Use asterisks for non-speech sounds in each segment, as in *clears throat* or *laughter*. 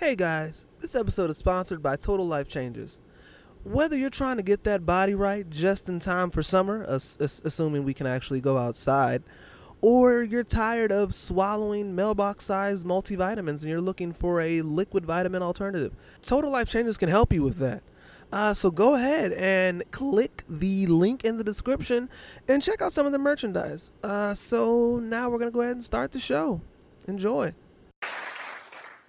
Hey guys, this episode is sponsored by Total Life Changes. Whether you're trying to get that body right just in time for summer, ass- ass- assuming we can actually go outside, or you're tired of swallowing mailbox sized multivitamins and you're looking for a liquid vitamin alternative, Total Life Changes can help you with that. Uh, so go ahead and click the link in the description and check out some of the merchandise. Uh, so now we're going to go ahead and start the show. Enjoy.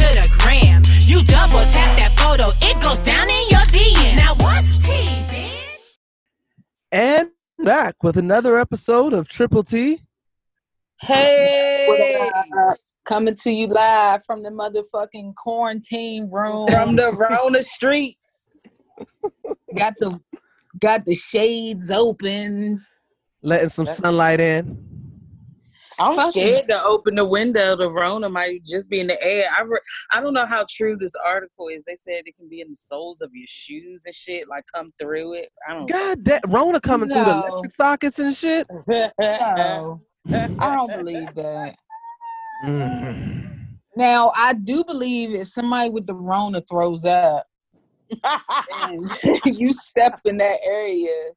gram, you double tap that photo, it goes down in your DM. Now what's tea, bitch? And back with another episode of Triple T. Hey, Coming to you live from the motherfucking quarantine room. from the Rona streets. *laughs* got the got the shades open. Letting some sunlight in. I'm Fucking- scared to open the window. The Rona might just be in the air. I re- I don't know how true this article is. They said it can be in the soles of your shoes and shit, like come through it. I don't. God damn, Rona coming through the electric sockets and shit. No, I don't believe that. Mm. Now I do believe if somebody with the Rona throws up *laughs* *laughs* you step in that area,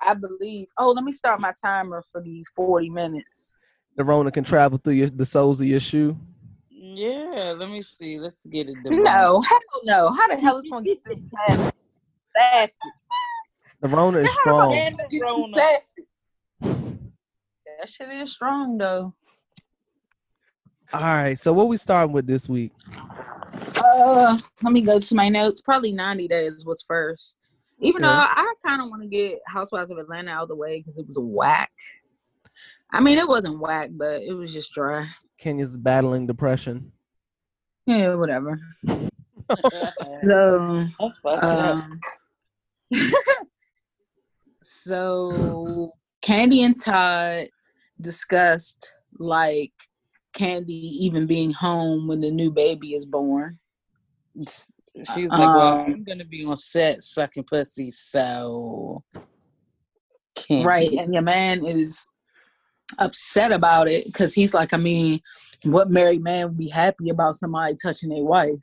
I believe. Oh, let me start my timer for these forty minutes. The Rona can travel through your, the soles of your shoe. yeah, let me see. Let's get it. No, hell no. How the hell is gonna get this plastic? Plastic. The Rona is strong. And the Rona. plastic. That shit is strong though. All right, so what we starting with this week? Uh, let me go to my notes. Probably 90 days was first. Even though I kind of want to get Housewives of Atlanta out of the way because it was a whack. I mean, it wasn't whack, but it was just dry. Kenya's battling depression. Yeah, whatever. *laughs* So, That's fucked um, *laughs* so Kandi and Todd discussed like Kandi even being home when the new baby is born. She's like, well, Um, I'm gonna be on set sucking pussy, so can't right and your man is upset about it because he's like i mean what married man would be happy about somebody touching their wife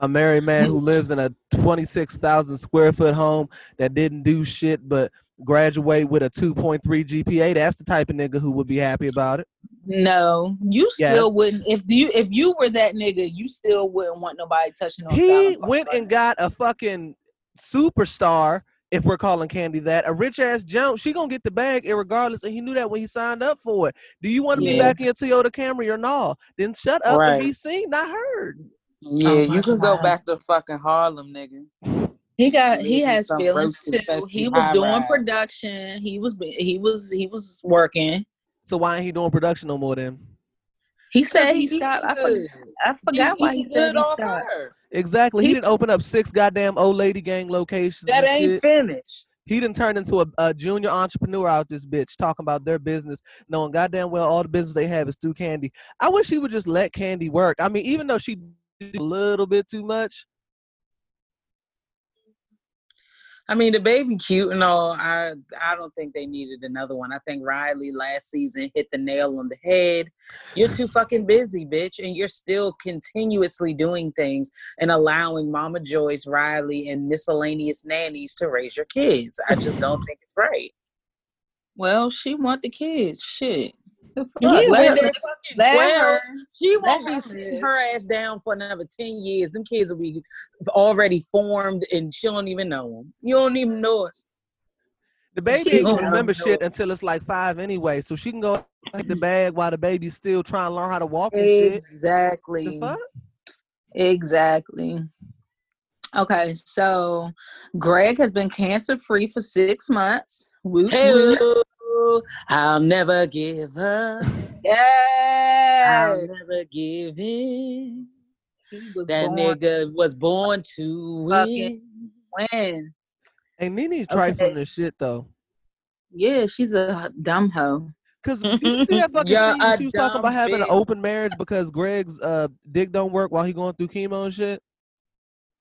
A married man who lives in a 26,000 square foot home that didn't do shit but graduate with a 2.3 GPA. That's the type of nigga who would be happy about it. no you Yeah. still wouldn't if you if you were that nigga you still wouldn't want nobody touching on He went and got a fucking superstar, if we're calling Kandi that, a rich ass jump. She gonna get the bag irregardless, and he knew that when he signed up for it. Do you want to be back in your Toyota Camry or no? Then shut up Right. and be seen, not heard. Oh yeah, Oh you my can go back to fucking Harlem, nigga. he got live he has feelings too he was doing rise. production he was he was he was working So why ain't he doing production no more then? he said he He stopped I, for, I forgot why he eating said he off stopped her. Exactly. He, He- didn't open up six goddamn old lady gang locations. That ain't shit. finished. He didn't turn into a, a junior entrepreneur out this bitch talking about their business, knowing goddamn well all the business they have is through Kandi. I wish he would just let Kandi work. I mean, even though she did a little bit too much, I mean, the baby cute and all. I I don't think they needed another one. I think Riley last season hit the nail on the head. You're too fucking busy, bitch, and you're still continuously doing things and allowing Mama Joyce, Riley, and miscellaneous nannies to raise your kids. I just don't think it's right. well she want the kids shit *laughs* fuck? Yeah, Let her- let 12, her- she won't let be her sitting her ass down for another 10 years. Them kids will be already formed and she don't even know them. You don't even know us. the baby She ain't gonna don't remember know. shit until it's like five anyway. So she can go take the bag while the baby's still trying to learn how to walk and shit. Exactly. Exactly. Okay, so Greg has been cancer free for six months. Woot Hey, woot. I'll never give up. Yeah. I'll never give in. That nigga was born to Fucking- win. when? And Nene Okay. trifling this shit though. Yeah, she's a dumb hoe. Cause *laughs* you see that fucking You're scene she was talking dumb about having an open marriage because Greg's uh dick don't work while he going through chemo and shit.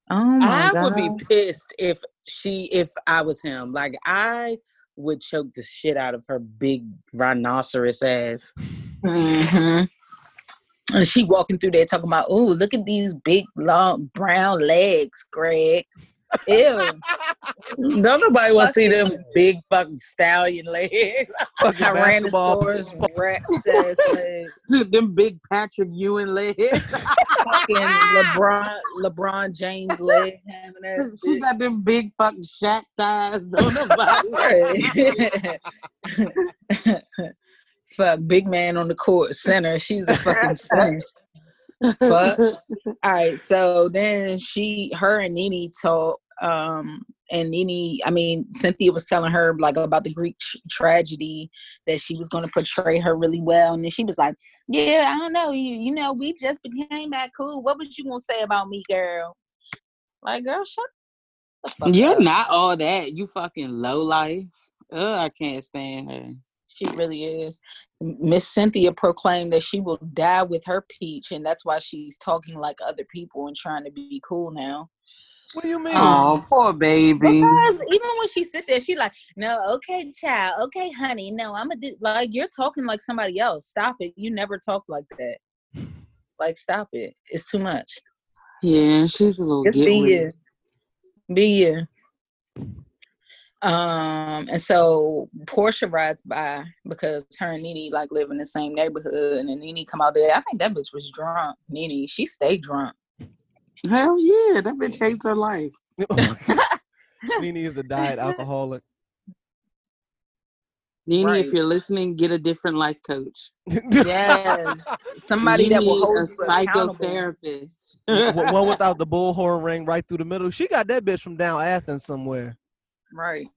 Oh my I god. would be pissed if she if I was him. Like I would choke the shit out of her big rhinoceros ass. hmm And she walking through there talking about, oh, look at these big long brown legs, Greg. Ew. Don't nobody want to see them big fucking stallion legs. *laughs* Fucking basketball Tyrannosaurus Rex ass legs. *laughs* them big Patrick Ewing legs. Fucking *laughs* LeBron LeBron James leg having that she shit. got them big fucking Shaq thighs. Don't nobody. Fuck, big man on the court, center. She's a fucking center. Fuck. *laughs* All right, so then she, her and Nene talk, um, and Nene, I mean, Cynthia was telling her like about the Greek tr- tragedy that she was going to portray her really well, and then she was like, "Yeah, I don't know, you, you know, we just became back cool. What was you gonna say about me, girl? Like, girl, shut You're up. not all that. You fucking low life. Ugh, I can't stand her. She really is. M- Miss Cynthia proclaimed that she will die with her peach, and that's why she's talking like other people and trying to be cool now. What do you mean? Oh, poor baby. Because even when she sit there, she like, no, okay, child, okay, honey, no, I'm a do like you're talking like somebody else. Stop it. You never talk like that. Like, stop it. It's too much. Yeah, she's a little Just be with you. Be you. Um, and so Porsha rides by because her and Nene like live in the same neighborhood, and then Nene come out there. I think that bitch was drunk. Nene, she stayed drunk. Hell yeah, that bitch hates her life. *laughs* Nene is a diet alcoholic. Nene, Right. if you're listening, get a different life coach. Yes, *laughs* somebody You that will hold a you accountable. psychotherapist. W- One *laughs* without the bullhorn ring right through the middle. She got that bitch from down Athens somewhere. Right.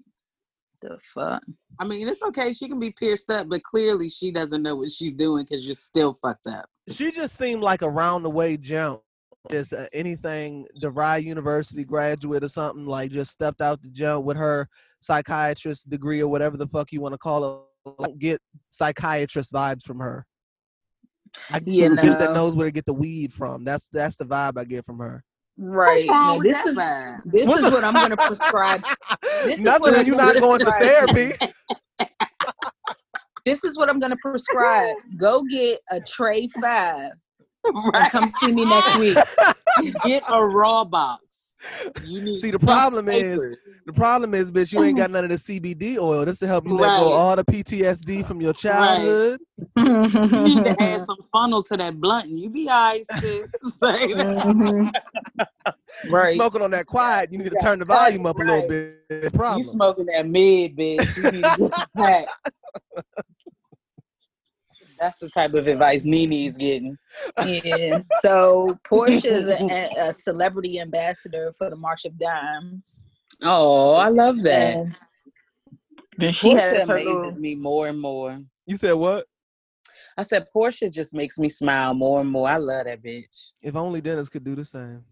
The fuck. I mean, it's okay. She can be pierced up, but clearly she doesn't know what she's doing because you're still fucked up. She just seemed like a round the way jump. Just uh, anything, DeVry University graduate or something, like just stepped out the jump with her psychiatrist degree or whatever the fuck you want to call it. I don't get psychiatrist vibes from her. I get You a bitch that knows where to get the weed from. That's that's the vibe I get from her. Right. Now, this that is vibe? this What is the- what I'm gonna *laughs* prescribe. This is Nothing what I'm you're gonna not going to prescribe. therapy. *laughs* This is what I'm gonna prescribe. Go get a tray five and Right. come see me next week. *laughs* Get a raw box. You need See, the problem is- papers. The problem is, bitch, you ain't got none of the CBD oil. This will help you let go Right. all the PTSD from your childhood. you need to add some funnel to that blunt, and you be alright, *laughs* sis. *laughs* Say that. Mhm. Right. smoking on that quiet, you need to turn the volume up a little bit. It's a You smoking that mid, bitch. You need to get some pack. *laughs* That's the type of advice Nene is getting. Yeah. So Porsha is a, a celebrity ambassador for the March of Dimes. Oh, I love that. And then she Porsha has her amazes little, me more and more. You said what? I said Porsha just makes me smile more and more. I love that bitch. If only Dennis could do the same.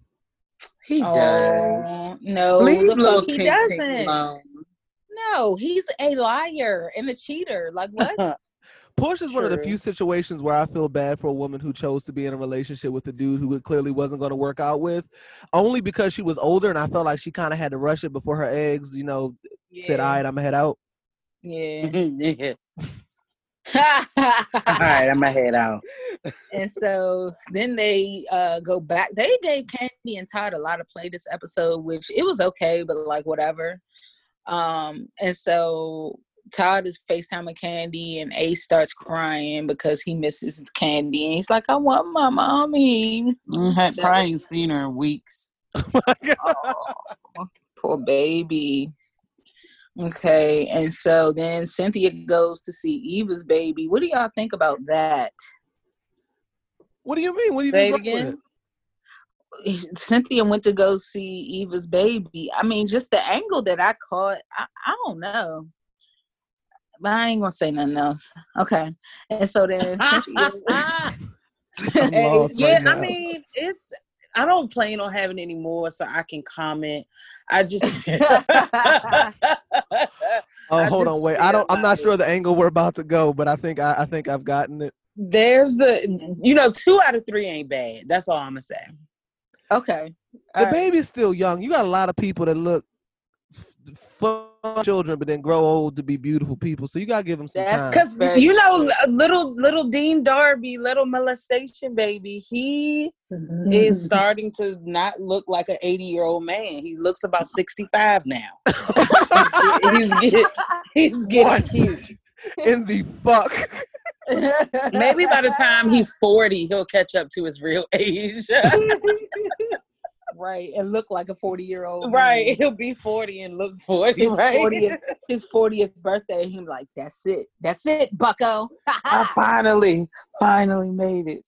He does. Oh, no, Leave the little he Tink Tink doesn't. alone. No, he's a liar and a cheater. Like what? *laughs* Porsha's one of the few situations where I feel bad for a woman who chose to be in a relationship with a dude who it clearly wasn't going to work out with, only because she was older and I felt like she kind of had to rush it before her eggs, you know, said, "All right, I'm gonna head out." Yeah. *laughs* yeah. *laughs* All right, I'm gonna head out. and so then they uh go back. They gave Kandi and Todd a lot of play this episode, which it was okay, but like whatever. Um, and so Todd is FaceTiming Kandi, and Ace starts crying because he misses Kandi, and he's like, "I want my mommy." Mm-hmm. I That probably ain't seen her in weeks. *laughs* Oh, poor baby. Okay, and so then Cynthia goes to see Eva's baby. What do y'all think about that? What do you mean? What do you Say think it again. Cynthia went to go see Eva's baby. I mean, just the angle that I caught, I, I don't know. But I ain't gonna say nothing else. Okay. And so then *laughs* *laughs* yeah, right. I mean, it's I don't plan on having any more, so I can comment. I just. *laughs* Oh, hold just on, wait. I don't. I'm not like- sure the angle we're about to go, but I think I, I think I've gotten it. There's the, you know, two out of three ain't bad. That's all I'm gonna say. okay. The All right. baby's still young. You got a lot of people that look f- fun children, but then grow old to be beautiful people. So you gotta give them some That's time. Because Very you know, uh, little little Dean Darby, little molestation baby, he mm-hmm. is starting to not look like an 80 year old man. He looks about 65 now. *laughs* he's getting, he's getting cute. In the fuck. Maybe by the time he's 40, he'll catch up to his real age. *laughs* right and look like a 40 year old right. He'll be 40 and look 40, his right? 40th *laughs* his 40th birthday him like that's it that's it bucko *laughs* I finally, finally made it.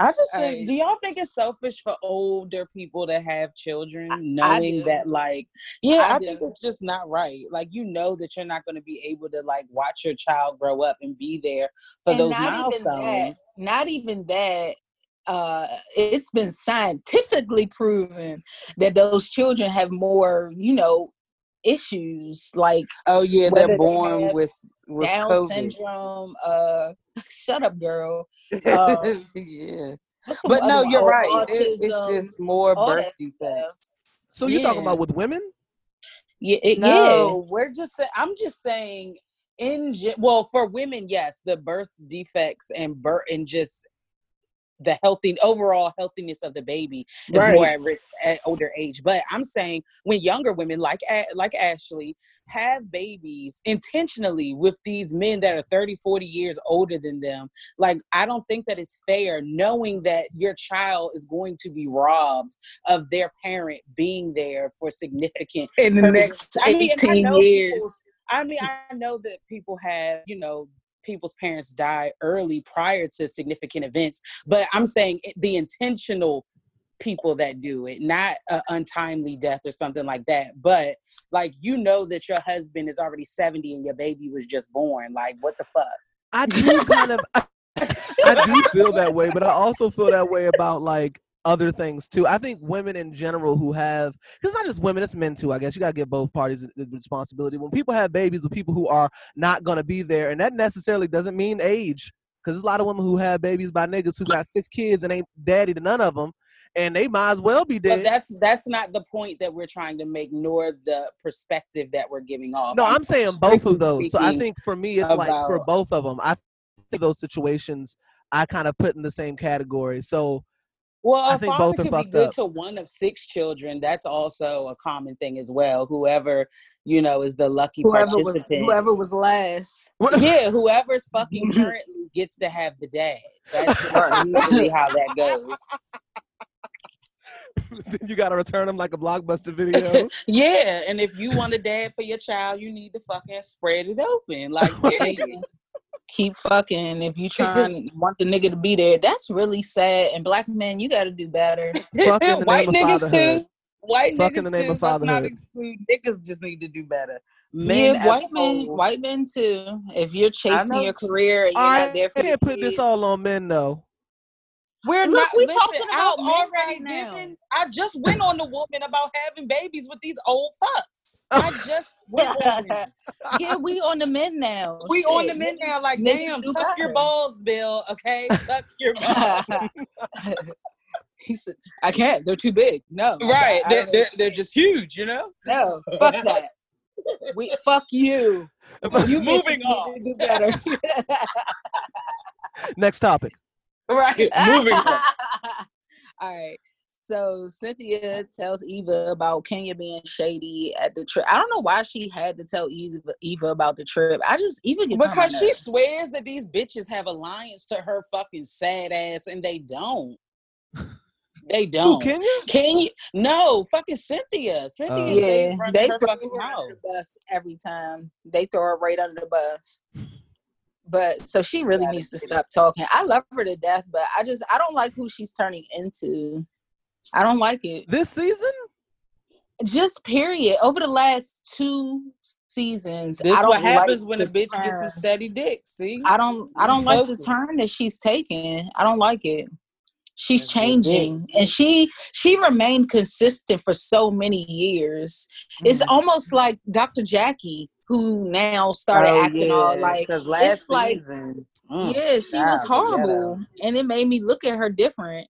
I just think, Right. do y'all think it's selfish for older people to have children, knowing that, like, yeah, I I, think it's just not right. Like, you know that you're not going to be able to like watch your child grow up and be there for And those not even that, milestones. not even that uh it's been scientifically proven that those children have more you know issues like Oh yeah, they're born have with with down COVID. syndrome uh *laughs* shut up girl um, *laughs* yeah, but no, you're right. It- it's just more all birth that defects. So you're talking about with women? yeah it, No, we're just. I'm just saying. In ge- well, for women, yes, the birth defects and birth and just the healthy overall healthiness of the baby is Right. more at risk at older age. But I'm saying when younger women like like Ashley have babies intentionally with these men that are 30, 40 years older than them, like I don't think that it's fair knowing that your child is going to be robbed of their parent being there for significant in the purposes. next I mean, I 18 years I mean, I know that people have, you know, people's parents die early prior to significant events, but I'm saying it, the intentional people that do it, not an untimely death or something like that. But like, you know that your husband is already 70 and your baby was just born. Like, what the fuck? I do kind of I do feel that way, but I also feel that way about like other things too. I think women in general who have because not just women, it's men too. I guess you gotta give both parties the responsibility. When people have babies with people who are not gonna be there, and that necessarily doesn't mean age. Because there's a lot of women who have babies by niggas who got six kids and ain't daddy to none of them, and they might as well be But dead. that's that's not the point that we're trying to make, nor the perspective that we're giving off. No, I'm saying both of those. So I think for me, it's like for both of them. I think those situations I kind of put in the same category. So Well, I a think father both are could be fucked good up. to one of six children. That's also a common thing as well. Whoever you know is the lucky whoever was participant. whoever was last yeah, whoever's fucking *laughs* currently gets to have the dad. That's Right. usually how that goes. *laughs* you got to return them like a blockbuster video. *laughs* Yeah, and if you want a dad for your child, you need to fucking spread it open. Like, period. Keep fucking if you *laughs* trying want the nigga to be there that's really sad and black men you got to do better Fuck in *laughs* the White name of niggas fatherhood. too. White Fuck niggas in the name too. of Let's not fatherhood. exclude niggas. Just need to do better. Men yeah white men whole- white men too if you're chasing your career and you're I not there for can't your put this all on men though. We're Look, not. we listen, talking about I've already right now. given. I just went on the woman about having babies with these old fucks. I *laughs* just went on *laughs* yeah we on the men now We on the men now. Like, niggas damn, do tuck your balls, Bill. Okay, tuck your *laughs* balls. he said i can't they're too big no right, I they're, they're they're just huge, you know. no fuck that we fuck you you Moving on. do better Next topic. Right, moving on. All right. So Cynthia tells Eva about Kenya being shady at the trip. I don't know why she had to tell Eva, Eva about the trip. I just Eva gets Because she swears that these bitches have alliance to her fucking sad ass, and they don't. They *laughs* don't. Kenya? Can you? No, fucking Cynthia. Cynthia Oh. yeah, they her throw fucking her under the bus every time. They throw her right under the bus. But so she really needs to get it. stop talking. I love her to death, but I just I don't like who she's turning into. I don't like it. This season? Just period. Over the last two seasons, This I don't what happens like when a bitch gets some steady dick. See, I don't I don't like the turn that she's taking. I don't like it. She's That's good. changing, and she she remained consistent for so many years. It's Mhm. almost like Dr. Jackie, who now started Oh, acting all like because last it's like- season, mm, yeah, she was child, the horrible, and it made me look at her different.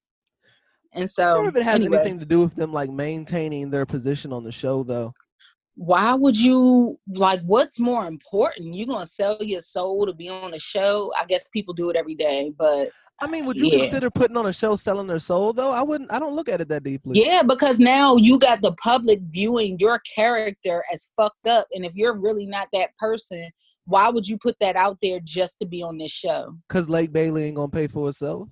And I so, wonder if it has anyway, anything to do with them like maintaining their position on the show, though. why would you like? What's more important? You gonna sell your soul to be on a show? I guess people do it every day, but I mean, would you Yeah. consider putting on a show selling their soul, though? I wouldn't. I don't look at it that deeply. yeah, because now you got the public viewing your character as fucked up, and if you're really not that person, why would you put that out there just to be on this show? Because Lake Bailey ain't gonna pay for itself.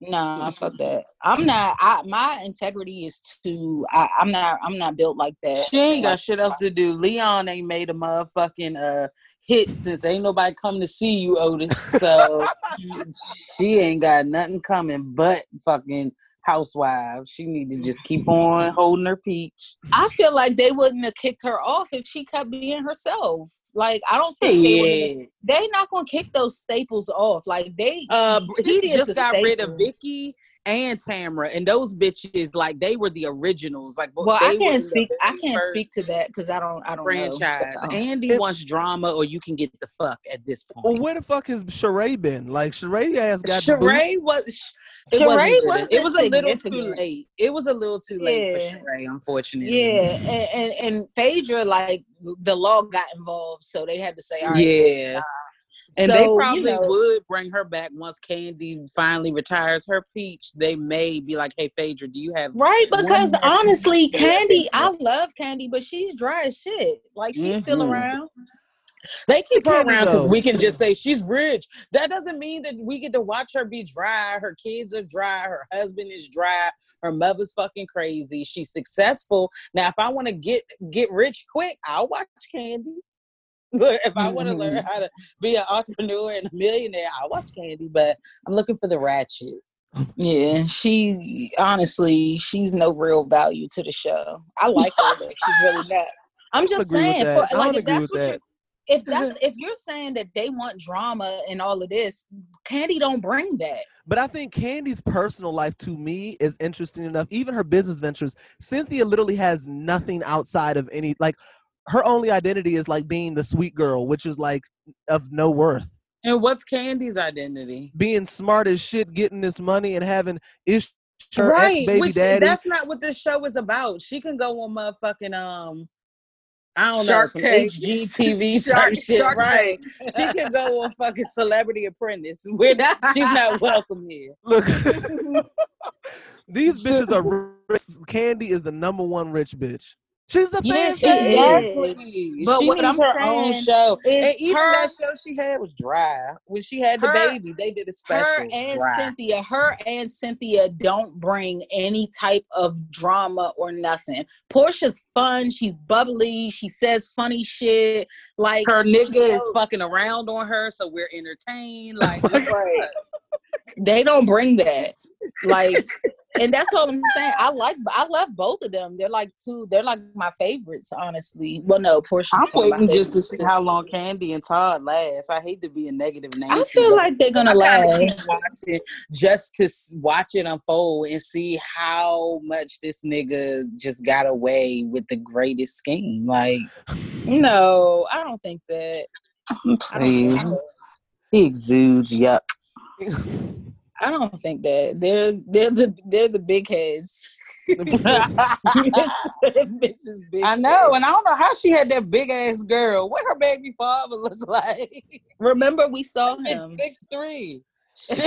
Nah, fuck that. I'm not. I my integrity is too. I, I'm not. I'm not built like that. She ain't got Like, shit else to do. Leon ain't made a motherfucking uh hit since ain't nobody come to see you, Otis. So *laughs* she ain't got nothing coming but fucking housewives. She need to just keep on holding her peach. I feel like they wouldn't have kicked her off if she kept being herself. Like I don't think they would. Yeah. They not gonna kick those staples off. Like they. Uh, he just a got rid of staple. Vicki and Tamara, and those bitches like they were the originals. Like Well, they I can't the speak. I can't speak to that because I don't. I don't know. franchise. So- Andy It- wants drama, or you can get the fuck at this point. Well, where the fuck has Sheree been? Like Sheree ass got the. Sheree was. It Sheree wasn't It was a little too late. It was a little too late Yeah. for Sheree, unfortunately. Yeah, and, and and Phaedra, like the law got involved, so they had to say, "All right." Yeah. And they So, you probably know, would bring her back once Kandi finally retires her peach. They may be like, "Hey, Phaedra, do you have Right, because honestly, peach to let Kandi, I love Kandi, but she's dry as shit. Like she's still Mhm. around. They keep her around because we can just say she's rich. That doesn't mean that we get to watch her be dry. Her kids are dry. Her husband is dry. Her mother's fucking crazy. She's successful. Now, if I want to get get rich quick, I'll watch Kandi. But if I want to learn Mhm. how to be an entrepreneur and a millionaire, I'll watch Kandi. But I'm looking for the ratchet. Yeah, she honestly, she's no real value to the show. I like her, but she's really not. I'm just saying, that. for, I like don't if agree that's with what that. you're if that's *laughs* if you're saying that they want drama and all of this, Kandi don't bring that. But I think Kandi's personal life to me is interesting enough. Even her business ventures, Cynthia literally has nothing outside of any like her only identity is like being the sweet girl, which is like of no worth. And what's Kandi's identity? Being smart as shit, getting this money and having issues her right, ex baby which daddy. that's not what this show is about. She can go on motherfucking um, I don't Shark know, some Tank. HGTV *laughs* Shark- type shit, Shark right? Tank. She can go *laughs* on fucking Celebrity Apprentice. *laughs* We're, not, she's not welcome here. Look, these bitches are rich. Kandi is the number one rich bitch. She's the Yeah, fan she base. is. Exactly. But she what needs I'm her own show. is And even her- that show she had was dry. When she had the Her- baby, they did a special. her and dry. Cynthia, her and Cynthia don't bring any type of drama or nothing. Porsha's fun. She's bubbly. She says funny shit. Like her nigga you is fucking around on her, so we're entertained. Like, *laughs* Right. They don't bring that. Like, and that's what I'm saying. I like, I love both of them. They're like two. They're like my favorites, honestly. Well, no, Porsha's. I'm one of my waiting just to see how long Kandi and Todd last. I hate to be a negative Nancy. I feel like they're gonna I kinda keep last. just to watch it unfold and see how much this nigga just got away with the greatest scheme. Like, No, I don't think that. Please, he exudes yuck. *laughs* I don't think that they're they're the they're the big heads. Mrs. *laughs* Big. I know, and I don't know how she had that big ass girl. What her baby father *laughs* look like? Remember, we saw him. Six three. *laughs*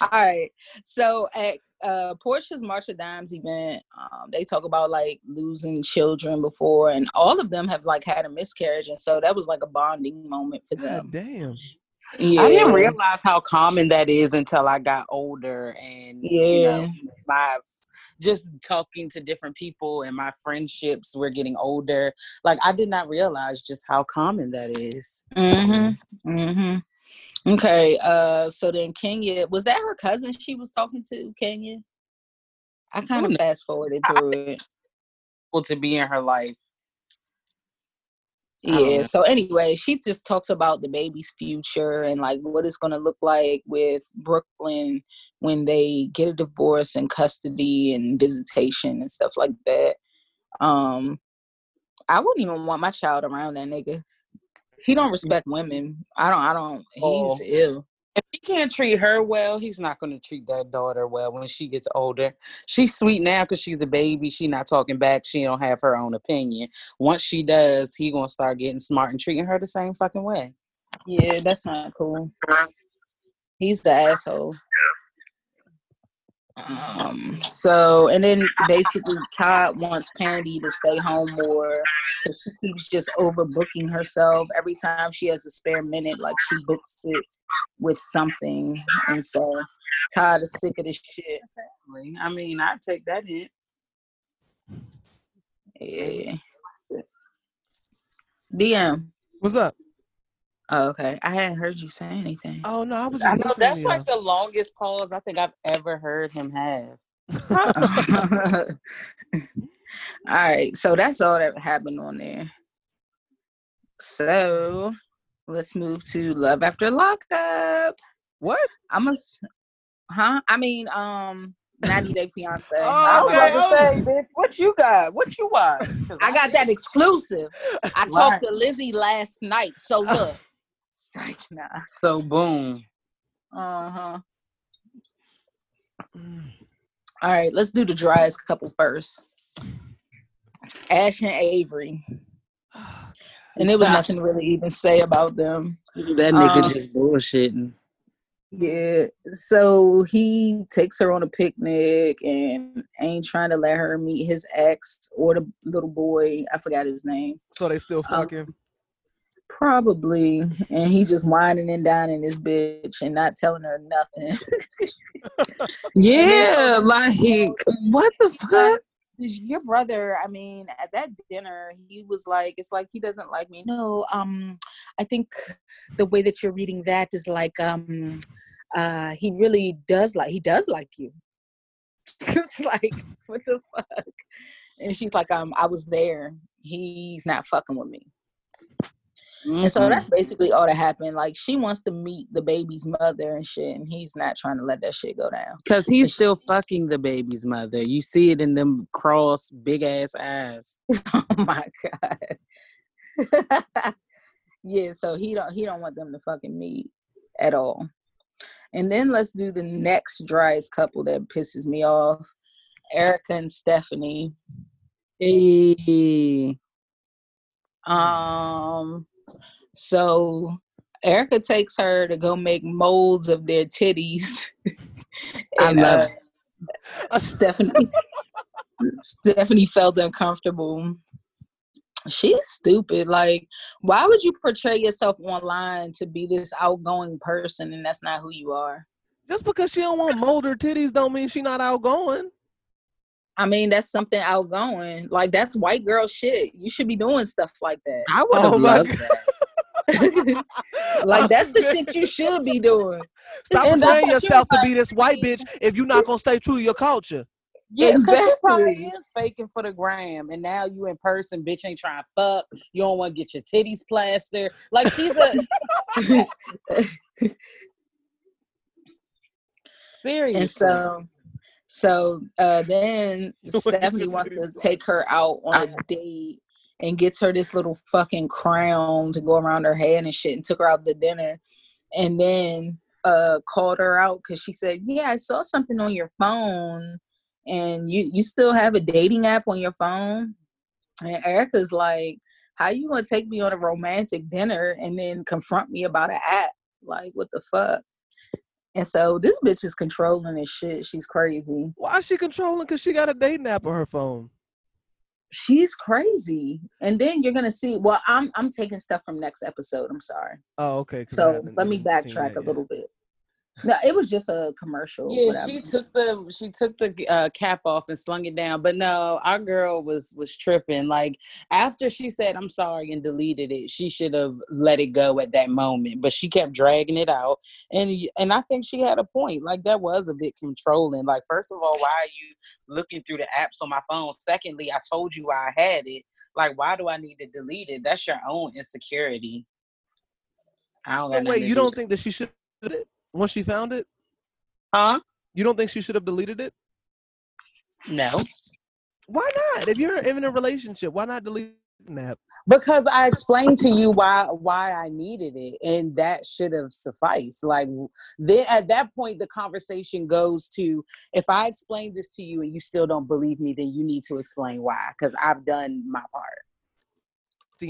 All right. So at uh, Porsha's March of Dimes event, um, they talk about like losing children before, and all of them have like had a miscarriage, and so that was like a bonding moment for them. God damn. Yeah. I didn't realize how common that is until I got older and you Yeah. know my just talking to different people and my friendships were getting older. Like I did not realize just how common that is. Mm-hmm. Mm-hmm. Okay. Uh. So then Kenya was that her cousin she was talking to? Kenya. I kind of fast forwarded through it. Well, to be in her life. Yeah. So anyway, she just talks about the baby's future and like what it's gonna look like with Brooklyn when they get a divorce and custody and visitation and stuff like that. Um, I wouldn't even want my child around that nigga. He don't respect women. I don't. I don't. Oh. He's ill. Can't treat her well, he's not going to treat that daughter well when she gets older. She's sweet now because she's a baby. She not talking back. She don't have her own opinion. Once she does, he gonna start getting smart and treating her the same fucking way. Yeah, that's not cool. He's the asshole. Um. So, and then basically, Todd wants Kandi to stay home more because she keeps just overbooking herself. Every time she has a spare minute, like she books it with something, and so Todd is sick of this shit. I mean, I take that in. Yeah. DM. What's up? Oh, okay. I hadn't heard you say anything. Oh no, I was I know listening that's to like the longest pause I think I've ever heard him have. *laughs* all right, so that's all that happened on there. So let's move to Love After Lockup. What? I'm a, huh? I mean, um, 90 Day Fiance. *laughs* Oh, I, was- I about to say, bitch, what you got? What you watch? 'Cause I got that exclusive. *laughs* I Right. talked to Lizzie last night. So look, psych nah. So boom. Uh huh. All right, let's do the driest couple first. Ash and Avery. And there was Stop. nothing to really even say about them. That nigga Um, just bullshitting. Yeah. So he takes her on a picnic and ain't trying to let her meet his ex or the little boy. I forgot his name. So they still Um, fucking? Probably. *laughs* And he just whining and dining this bitch and not telling her nothing. *laughs* Yeah, like what the fuck? Your brother i mean at that dinner he was like it's like he doesn't like me. No um i think the way that you're reading that is like um uh he really does like he does like you. *laughs* It's like what the fuck? And she's like um i was there. He's not fucking with me and so that's basically all that happened like she wants to meet the baby's mother and shit and he's not trying to let that shit go down because he's still fucking the baby's mother. You see it in them cross big ass eyes. *laughs* oh my god. *laughs* yeah, so he don't he don't want them to fucking meet at all. And then let's do the next driest couple that pisses me off. Erika and Stephanie. Hey, Um so Erika takes her to go make molds of their titties. *laughs* I love uh, *laughs* Stephanie Stephanie felt uncomfortable. She's stupid. Like, why would you portray yourself online to be this outgoing person and that's not who you are? Just because she don't want molder titties don't mean she's not outgoing. I mean, that's something outgoing. Like, that's white girl shit. You should be doing stuff like that. I would have Oh my loved God. that. *laughs* like, that's the shit you *laughs* should be doing. Stop And that's portraying yourself to be this white she- bitch if you're not gonna stay true to your culture. Yeah, exactly. She probably is faking for the gram, and now you in person, bitch ain't trying to fuck. You don't want to get your titties plastered. Like she's a serious. *laughs* And so, so uh, then Stephanie wants to take her out on a date and gets her this little fucking crown to go around her head and shit, and took her out to dinner, and then uh called her out because she said, "Yeah, I saw something on your phone, and you you still have a dating app on your phone." And Erika's like, "How you gonna take me on a romantic dinner and then confront me about an app? Like, what the fuck?" And so this bitch is controlling this shit. She's crazy. Why is she controlling? Cause she got a dating app on her phone. She's crazy. And then you're gonna see. Well, I'm I'm taking stuff from next episode. I'm sorry. Oh, okay. So let me backtrack a little bit. No, it was just a commercial. Yeah, whatever. she took the she took the uh, cap off and slung it down. But no, our girl was was tripping. Like after she said I'm sorry and deleted it, she should have let it go at that moment. But she kept dragging it out, and and I think she had a point. Like that was a bit controlling. Like first of all, why are you looking through the apps on my phone? Secondly, I told you I had it. Like, why do I need to delete it? That's your own insecurity. I don't So wait, you do don't think that she should it once she found it? it. Huh? You don't think she should have deleted it? No. Why not? If you're in a relationship, why not delete that? because I explained to you why why I needed it, and that should have sufficed. Like then, at that point, the conversation goes to if I explain this to you and you still don't believe me, then you need to explain why, because I've done my part.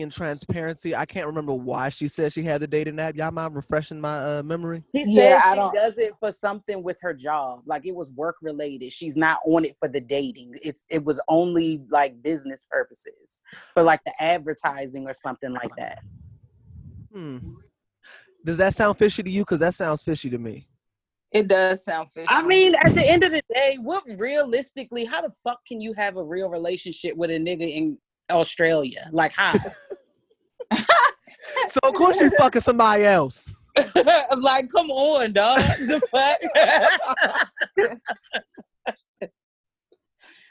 And transparency. I can't remember why she said she had the dating app. Y'all mind refreshing my uh, memory? She Yeah, says I she don't- does it for something with her job, like it was work related. She's not on it for the dating. It's it was only like business purposes for like the advertising or something like that. Hmm. Does that sound fishy to you? Because that sounds fishy to me. It does sound fishy. I mean, at the end of the day, what realistically, how the fuck can you have a real relationship with a nigga in Australia? Like how? *laughs* So of course you fucking somebody else. *laughs* like, come on, dog. The fuck? *laughs*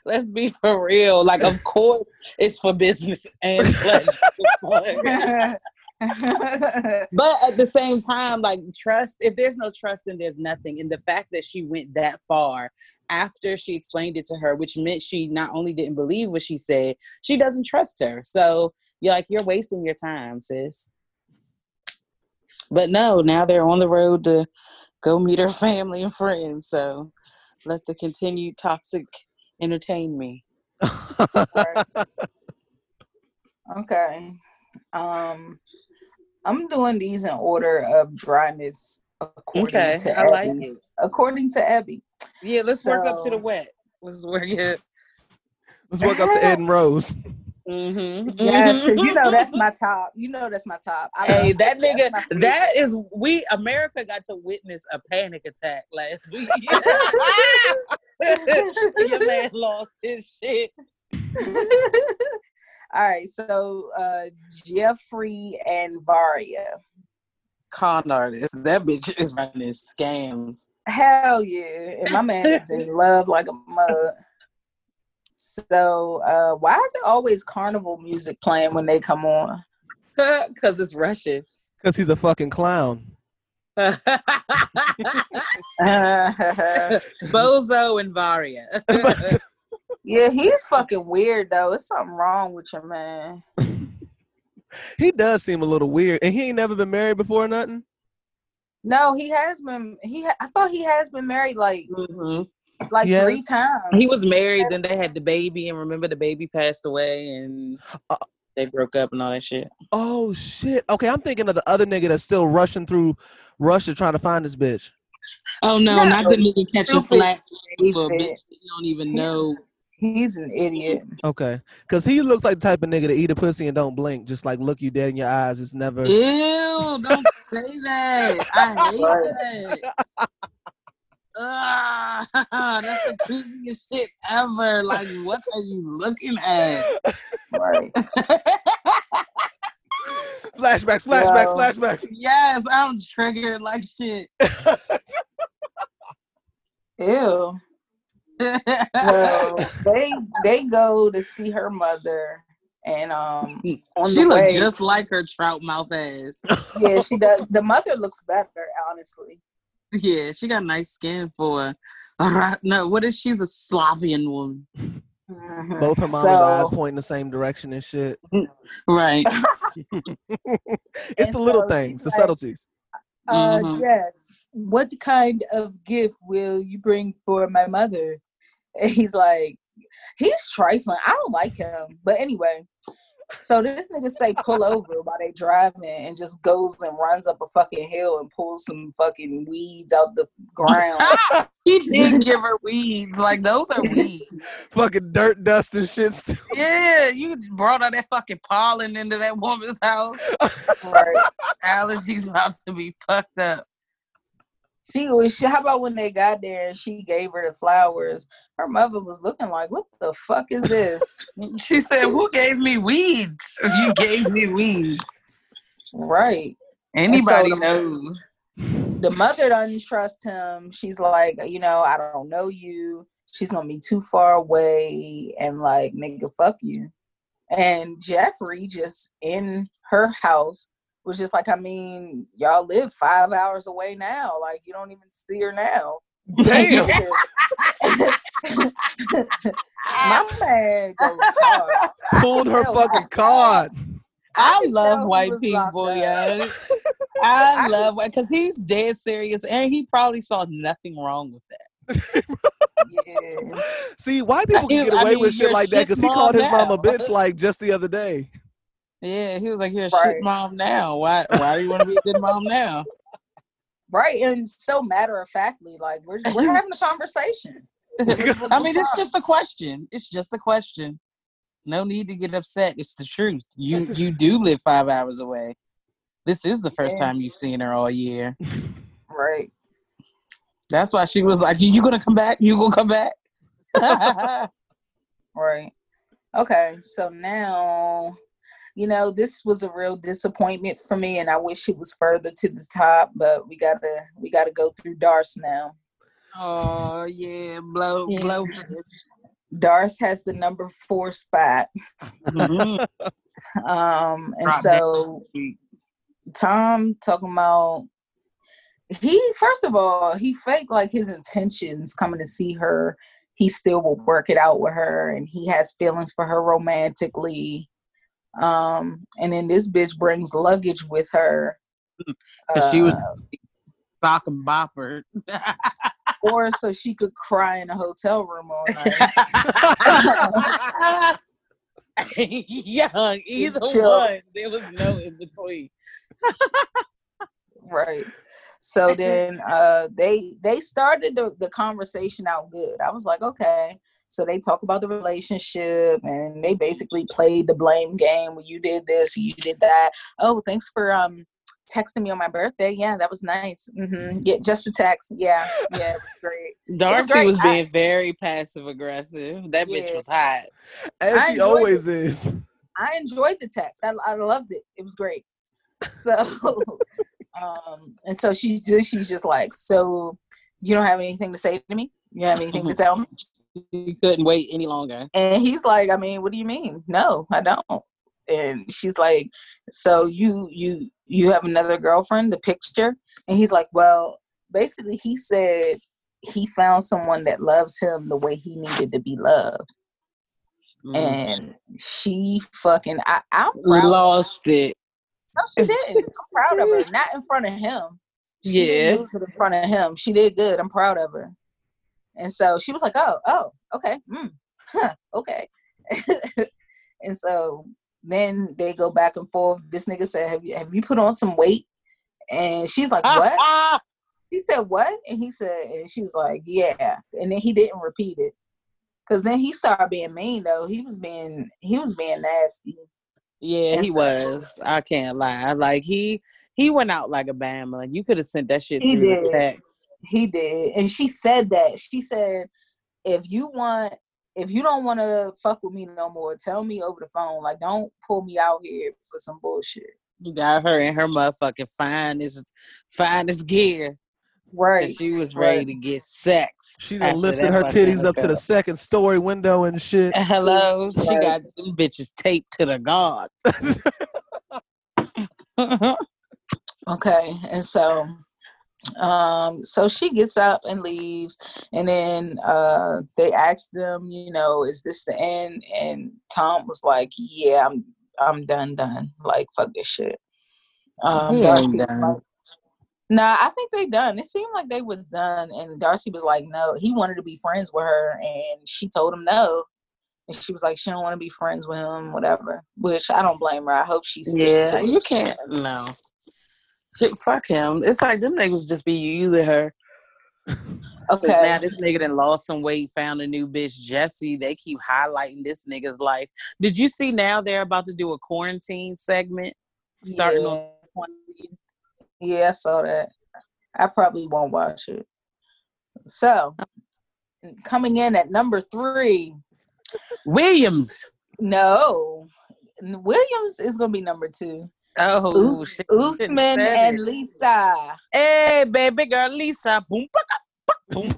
Let's be for real. Like, of course, it's for business and pleasure. *laughs* but at the same time, like trust, if there's no trust, then there's nothing. And the fact that she went that far after she explained it to her, which meant she not only didn't believe what she said, she doesn't trust her. So you're like, you're wasting your time, sis. But no, now they're on the road to go meet her family and friends. So let the continued toxic entertain me. *laughs* okay. Um, I'm doing these in order of dryness according Okay, to I like Abby. it. According to Abby. Yeah, let's work up to the wet. Let's work it. Let's walk up to Ed and Rose. Mm-hmm. Yes, because you know that's my top. You know that's my top. I Hey, that nigga, that is we America got to witness a panic attack last week. *laughs* *laughs* Your man lost his shit. *laughs* All right, so uh Geoffrey and Varya. Con artist. That bitch is running scams. Hell yeah. And my man is in love like a mug. So uh why is it always carnival music playing when they come on? *laughs* Cause it's Russian. Because he's a fucking clown. *laughs* *laughs* Bozo and Varya. Yeah, he's fucking weird though. It's something wrong with your man. *laughs* he does seem a little weird. And he ain't never been married before or nothing. No, he has been he I thought he has been married like Mhm. like Yes. three times. He was married, then they had the baby, and remember the baby passed away, and Uh, they broke up and all that shit. Oh shit. Okay, I'm thinking of the other nigga that's still rushing through Russia trying to find this bitch. Oh no, No, not the nigga catching stupid flats for a bitch you don't even know. He's an idiot. Okay. Cause he looks like the type of nigga to eat a pussy and don't blink. Just like look you dead in your eyes. It's never Ew, don't say that. *laughs* I hate Right. that. Ah, *laughs* that's the creepiest shit ever. Like, what are you looking at? Right. flashbacks, flashbacks, Yo. flashbacks. yes, I'm triggered like shit. *laughs* Ew. Well, *laughs* they they go to see her mother and um *laughs* on she looks just like her trout mouth ass. yeah *laughs* she does the mother looks better honestly Yeah, she got nice skin for a Ra- no. What is she's a Slavian woman, Mhm. Both her mama's So- eyes point in the same direction and shit. right? It's And the little so things, the like- subtleties. Uh, Mhm. yes. What kind of gift will you bring for my mother? And he's like, he's trifling. I don't like him. But anyway, so this nigga say pull over while they driving and just goes and runs up a fucking hill and pulls some fucking weeds out the ground. *laughs* he did give her weeds. Like those are weeds. *laughs* Fucking dirt, dust, and shit. Still. Yeah, you brought all that fucking pollen into that woman's house. right. Allergies about to be fucked up. She was. How about when they got there and she gave her the flowers? Her mother was looking like, "What the fuck is this?" *laughs* She said, "Who *laughs* gave me weeds? You gave me weeds." right. Anybody the- knows. the mother doesn't trust him. She's like, you know, I don't know you. She's gonna be too far away and like, nigga, fuck you. And Geoffrey just in her house was just like, I mean, y'all live five hours away now. Like you don't even see her now. Damn. *laughs* My man goes *laughs* hard. Pulled her Hell, fucking card. I could *laughs* love white people, locked up. yeah. I I love because he's dead serious, and he probably saw nothing wrong with that. Yeah. See, white people can get away mean, with shit you're like that because he called his mom a bitch like just the other day. Yeah, he was like, "You're a Right. shit mom now. Why? Why do you want to be a good mom now?" *laughs* Right. And so matter of factly, like we're we're having a conversation. *laughs* I mean, it's just a question. It's just a question. No need to get upset. It's the truth. You you do *laughs* live five hours away. This is the first Yeah. time you've seen her all year. right. That's why she was like, "You gonna come back? You gonna come back?" Right. Okay. So now, you know, this was a real disappointment for me, and I wish it was further to the top. But we gotta we gotta go through Darce now. oh yeah, blow Yeah. blow. Darce has the number four spot. Mhm. *laughs* Um, and Right. so Tom talking about he first of all he faked like his intentions coming to see her. He still will work it out with her, and he has feelings for her romantically. Um, and then this bitch brings luggage with her. 'Cause she was uh, sock and bopper. *laughs* or so she could cry in a hotel room all night. *laughs* Young, either Sure. one. There was no in between. *laughs* right so then uh they they started the, the conversation out good i was like okay so they talk about the relationship and they basically played the blame game when you did this you did that oh thanks for um texting me on my birthday yeah that was nice Mm-hmm. yeah just a text yeah yeah it was great *laughs* Darcey great. was I- being very passive aggressive. That bitch was hot. As I she always is. I enjoyed the text. I, I loved it. It was great. So, *laughs* um, and so she just she's just like, so you don't have anything to say to me? You have anything to *laughs* tell me? He couldn't wait any longer. And he's like, I mean, what do you mean? No, I don't. And she's like, so you you you have another girlfriend? The picture? And he's like, well, basically, he said he found someone that loves him the way he needed to be loved. Mm. And she fucking, I, I'm we lost it. No, she didn't. I'm proud of her. *laughs* Not in front of him. She Yeah. in front of him. She did good. I'm proud of her. And so she was like, "Oh, oh, okay, mm, huh, okay." *laughs* and so then they go back and forth. This nigga said, "Have you have you put on some weight?" And she's like, "What?" he said, "What?" And he said, and she was like, "Yeah." And then he didn't repeat it. Cause then he started being mean though. He was being he was being nasty. Yeah, And he so- was. I can't lie. Like he he went out like a bama. You could have sent that shit He through did. the text. He did. And she said that. She said, if you want, if you don't want to fuck with me no more, tell me over the phone. Like, don't pull me out here for some bullshit. You got her in her motherfucking finest finest gear. Right. She was ready right. to get sex. She done lifted her titties up to the second story window and shit. *laughs* Hello, she Right. got them bitches taped to the guard. *laughs* Okay. And so, um, so she gets up and leaves, and then uh, they ask them, you know, is this the end? And Tom was like, yeah, I'm, I'm done, done. Like, fuck this shit. Um, He Darcey done. like, Nah, I think they done. It seemed like they were done, and Darcey was like, "No." He wanted to be friends with her, and she told him no. And she was like, "She don't want to be friends with him, whatever." Which I don't blame her. I hope she sticks yeah, you can't. No, fuck him. It's like them niggas just be using her. *laughs* 'Cause Now Okay. this nigga done lost some weight, found a new bitch, Jesse. They keep highlighting this nigga's life. Did you see now they're about to do a quarantine segment starting yeah. on 20th? Yeah, I saw that. I probably won't watch it. So, coming in at number three, Williams. no, Williams is gonna be number two. Oh, Us- shit, you shouldn't Usman and. Lisa. Hey, baby girl, Lisa. Boom, boom,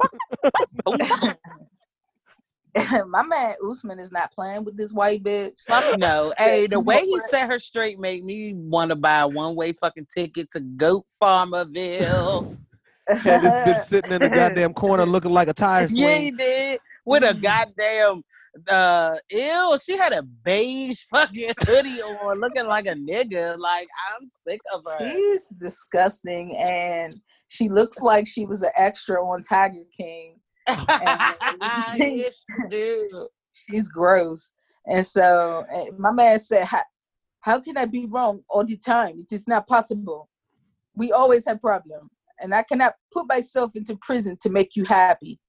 boom, *laughs* my man Usman is not playing with this white bitch. Fuck no. Hey, the way he set her straight made me want to buy a one way fucking ticket to Goat Farmerville. Had this bitch sitting in the goddamn corner looking like a *laughs* tire swing. yeah, he did. With a mm-hmm. goddamn uh ew, she had a beige fucking *laughs* hoodie on looking like a nigga. Like I'm sick of her. She's disgusting, and she looks like she was an extra on Tiger King. *laughs* *laughs* she do. She's gross, and so eh, my man said, "How, how can I be wrong all the time? It is not possible. We always have problem, and I cannot put myself into prison to make you happy."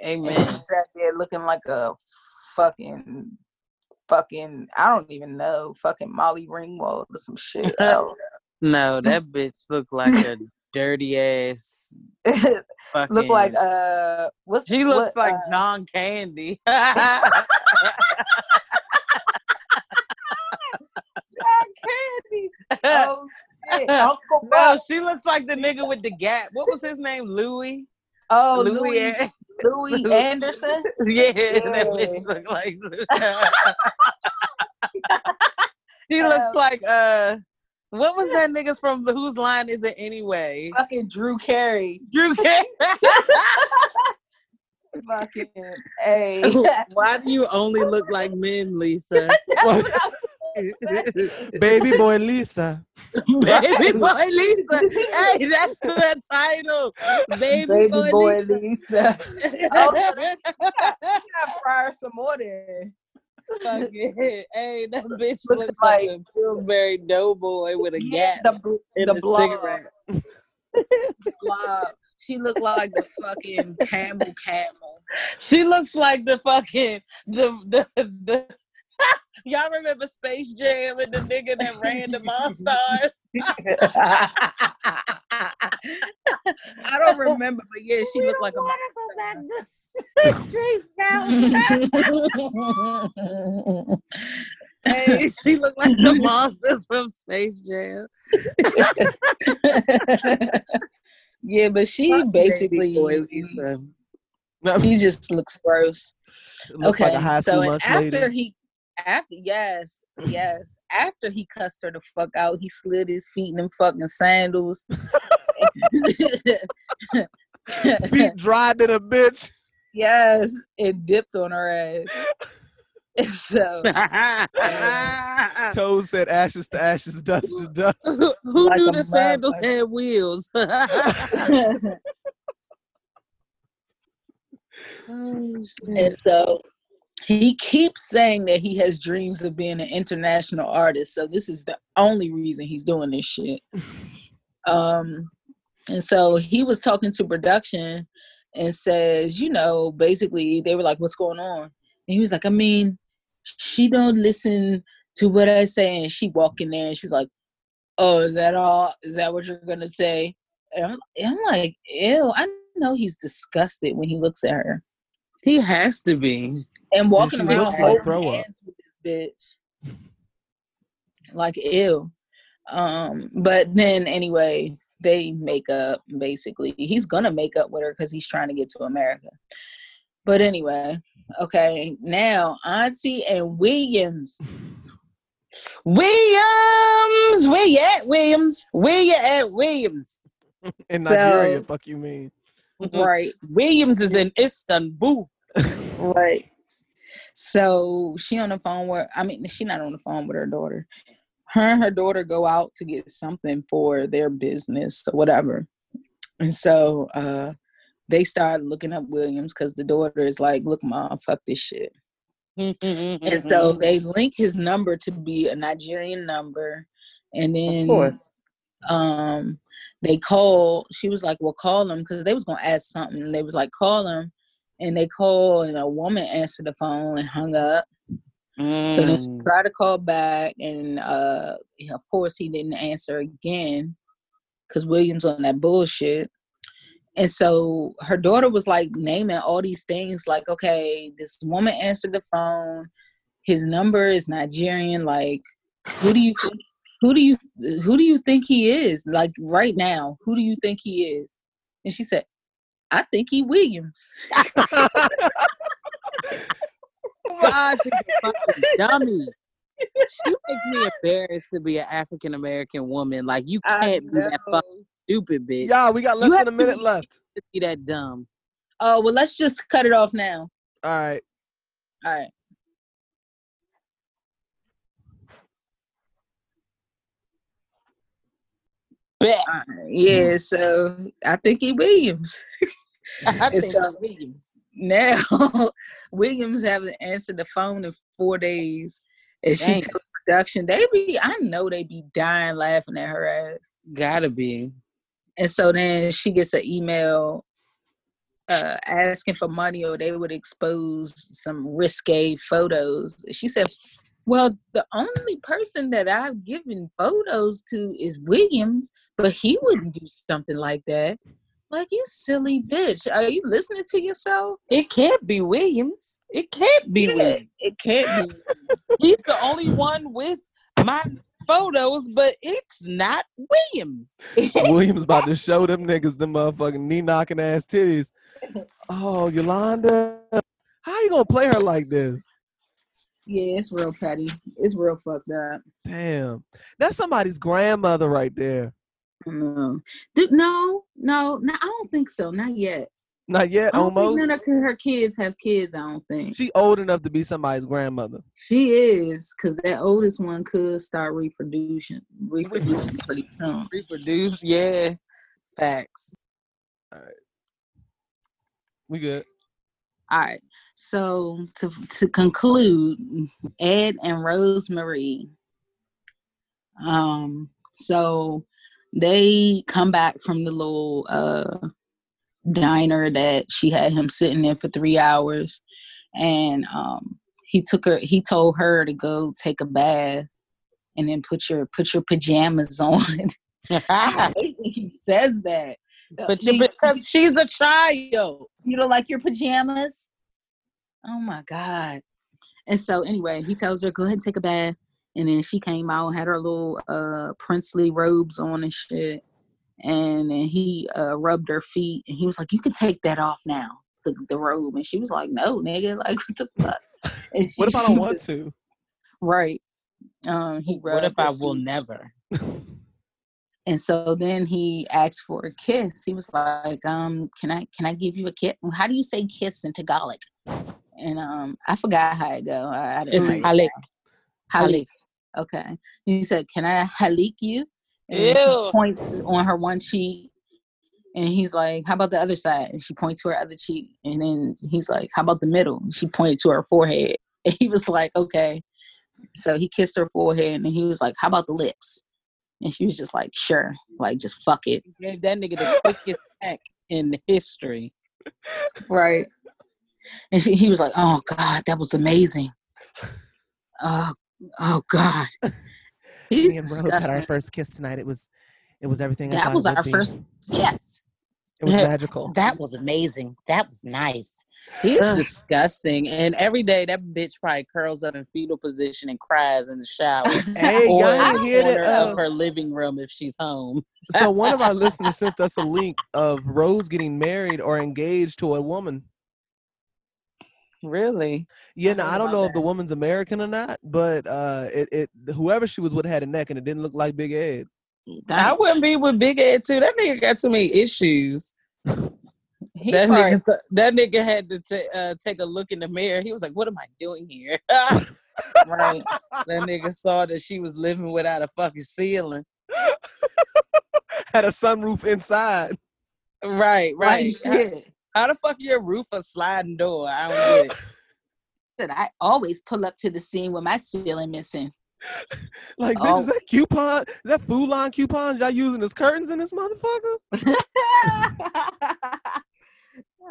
And Amen. she sat there looking like a fucking, fucking, I don't even know, fucking Molly Ringwald or some shit. *laughs* No, that bitch looked like a *laughs* dirty ass fucking *laughs* Look like uh, what's She looks what, like uh, John Candy. John Candy. Oh shit, Uncle no, she looks like the nigga with the gap. What was his name? Louie. Oh, Louie. Louie, Louie Anderson. *laughs* yeah, that Yeah. bitch look like. *laughs* *laughs* he looks Um, like uh, what was that nigga's from? the Whose line is it anyway? Fucking Drew Carey. Drew Carey. Fucking hey. Why do you only look like men, Lisa? *laughs* Baby boy Lisa. *laughs* Baby boy Lisa. Hey, that's the title. Baby, Baby boy, boy Lisa. Lisa. *laughs* Oh, gotta fire some more then. Fuck it. Hey, that bitch Looking looks like, like- a Pillsbury Doughboy with a Yeah, gap the, bl- in the the blob, cigarette. blob. She looked like the fucking camel camel. She looks like the fucking the the the. Y'all remember Space Jam and the nigga that ran the Monstars? *laughs* I don't remember, but yeah, she looked like a monster. *laughs* *laughs* Hey, she looked like the monsters from Space Jam. yeah, but she Fuck basically Baby boy Lisa. she just looks gross. Looks okay, like a high so school and lunch after lady. he after yes, *laughs* yes, after he cussed her the fuck out, he slid his feet in them fucking sandals. *laughs* Feet dried in a bitch. *laughs* yes, it dipped on her ass. so Toes said ashes to ashes, dust to dust. Who, who Like knew a the sandals motherfucker. had wheels? Oh, and so he keeps saying that he has dreams of being an international artist. So this is the only reason he's doing this shit. Um, and so he was talking to production and says, you know, basically they were like, "What's going on?" And he was like, "I mean, she don't listen to what I say." And she walk in there and she's like, "Oh, is that all? Is that what you're gonna say?" And I'm, and I'm like, "Ew!" I know he's disgusted when he looks at her he has to be. And walking she around looks like holding throw up. hands with this bitch. Like ew. Um, but then anyway, they make up basically. He's gonna make up with her because he's trying to get to America. But anyway, okay, now Auntie and Williams. Williams, where you at, Williams? Where you at, Williams? *laughs* In Nigeria, So- fuck you mean. right, Williams is in Istanbul. right. So she on the phone with I mean she not on the phone with her daughter. Her and her daughter go out to get something for their business or whatever. And so uh they start looking up Williams because the daughter is like, look, mom, fuck this shit. And so *laughs* they link his number to be a Nigerian number. And then of course. um they call she was like well call him because they was gonna ask something they was like call him and they call and a woman answered the phone and hung up. So then she Mm. tried to call back and uh of course he didn't answer again because williams on that bullshit. And so her daughter was like naming all these things like okay this woman answered the phone his number is nigerian like who do you who do you who do you think he is? Like right now who do you think he is? And she said i think he williams Raj is a fucking dummy. She makes me embarrassed to be an African American woman. Like you can't be that fucking stupid bitch. Y'all, we got less You than a minute left. To be that dumb. Oh well, let's just cut it off now. All right. All right. Bet. Right. Yeah. So I think he Williams. *laughs* I think uh, Williams. now *laughs* Williams haven't answered the phone in four days, and she Dang. told production they be. I know they be dying laughing at her ass. Gotta be. And so then she gets an email uh, asking for money or they would expose some risque photos. She said, Well, the only person that I've given photos to is Williams, but he wouldn't do something like that. Like, you silly bitch. Are you listening to yourself? It can't be Williams. It can't be Yeah, Williams. it can't be. *laughs* He's the only one with my photos, but it's not Williams. *laughs* Williams about to show them niggas the motherfucking knee knocking ass titties. *laughs* Oh, Yolanda, how you gonna play her like this? Yeah, it's real petty. It's real fucked up. Damn, that's somebody's grandmother right there. No, Dude, no, no, no, I don't think so. Not yet. Not yet, I don't think almost. none of her kids have kids. I don't think She old enough to be somebody's grandmother. she is, because that oldest one could start reproducing, reproducing pretty soon. Reproduced, yeah. Facts. All right. We good. All right. So to to conclude, Ed and Rosemarie. Um. So they come back from the little uh diner that she had him sitting in for three hours, and um he took her. He told her to go take a bath, and then put your put your pajamas *laughs* on. *laughs* I hate when he says that. but because she's a child. you don't like your pajamas? Oh my God. And so anyway, he tells her, go ahead and take a bath. And then she came out, had her little uh princely robes on and shit. And then he uh rubbed her feet and he was like, You can take that off now, the, the robe. And she was like, No, nigga, like *laughs* what the fuck? And she, What if I don't want to? Right. Um he What rubbed if I will feet. never? And so then he asked for a kiss. He was like, um, can I can I give you a kiss? How do you say kiss in Tagalog? And um I forgot how it go. I, I It's Halik. Halik. Okay. He said, Can I halik you? And Ew. she points on her one cheek. And he's like, How about the other side? And she points to her other cheek. And then he's like, How about the middle? And she pointed to her forehead. *laughs* And he was like, Okay. So he kissed her forehead and he was like, How about the lips? And she was just like, Sure. Like just fuck it. Gave that nigga the quickest *laughs* peck in history. Right. And she, he was like, "Oh God, that was amazing." Oh, oh God. *laughs* He's Me and Rose had our first kiss tonight. It was, it was everything. That was our be. first yes. It was *laughs* magical. That was amazing. That was nice. He's disgusting. And every day that bitch probably curls up in fetal position and cries in the shower. *laughs* Hey, or y'all in didn't the hear that? of Uh, her living room if she's home. so one of our listeners sent us a link of Rose getting married or engaged to a woman. Really? Yeah, heard I don't know if the woman's American or not, but uh, it, it whoever she was would have had a neck, and it didn't look like Big Ed. I That, wouldn't be with Big Ed too. That nigga got too many issues. that nigga, th- that nigga had to ta- uh, take a look in the mirror. He was like, "What am I doing here?" right. *laughs* that nigga saw that she was living without a fucking ceiling. *laughs* Had a sunroof inside. Right, Right. right. How, the fuck your roof a sliding door? I don't get it. *laughs* Said I always pull up to the scene with my ceiling missing. *laughs* Like, bitch, Oh. is that coupon? Is that Food Line coupons y'all using as curtains in this motherfucker? *laughs*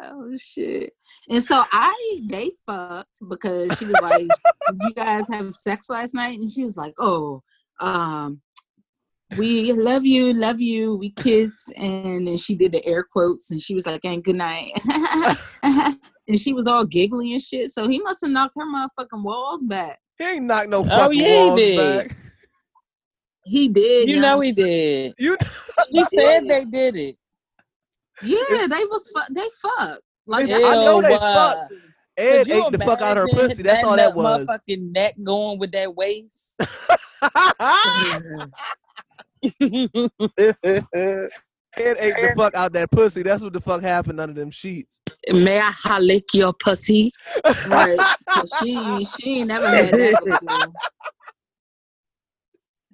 oh shit. And so I they fucked because she was like, Did you guys have sex last night? And she was like, Oh, um, we love you, love you. We kissed, and then she did the air quotes, and she was like, "And good night." *laughs* and she was all giggly and shit. So he must have knocked her motherfucking walls back. He ain't knocked no Oh, fucking yeah, he walls did. back. He did. You young- know he did. You She said they did it. Yeah, they was fu- they fucked. Like I know they uh, fucked. Ed ate the fuck out her pussy. That's all that nut was. Motherfucking neck going with that waist. *laughs* Ed ate the fuck out that pussy. That's what the fuck happened under them sheets. May I lick your pussy? Right. 'Cause she she ain't never had that before.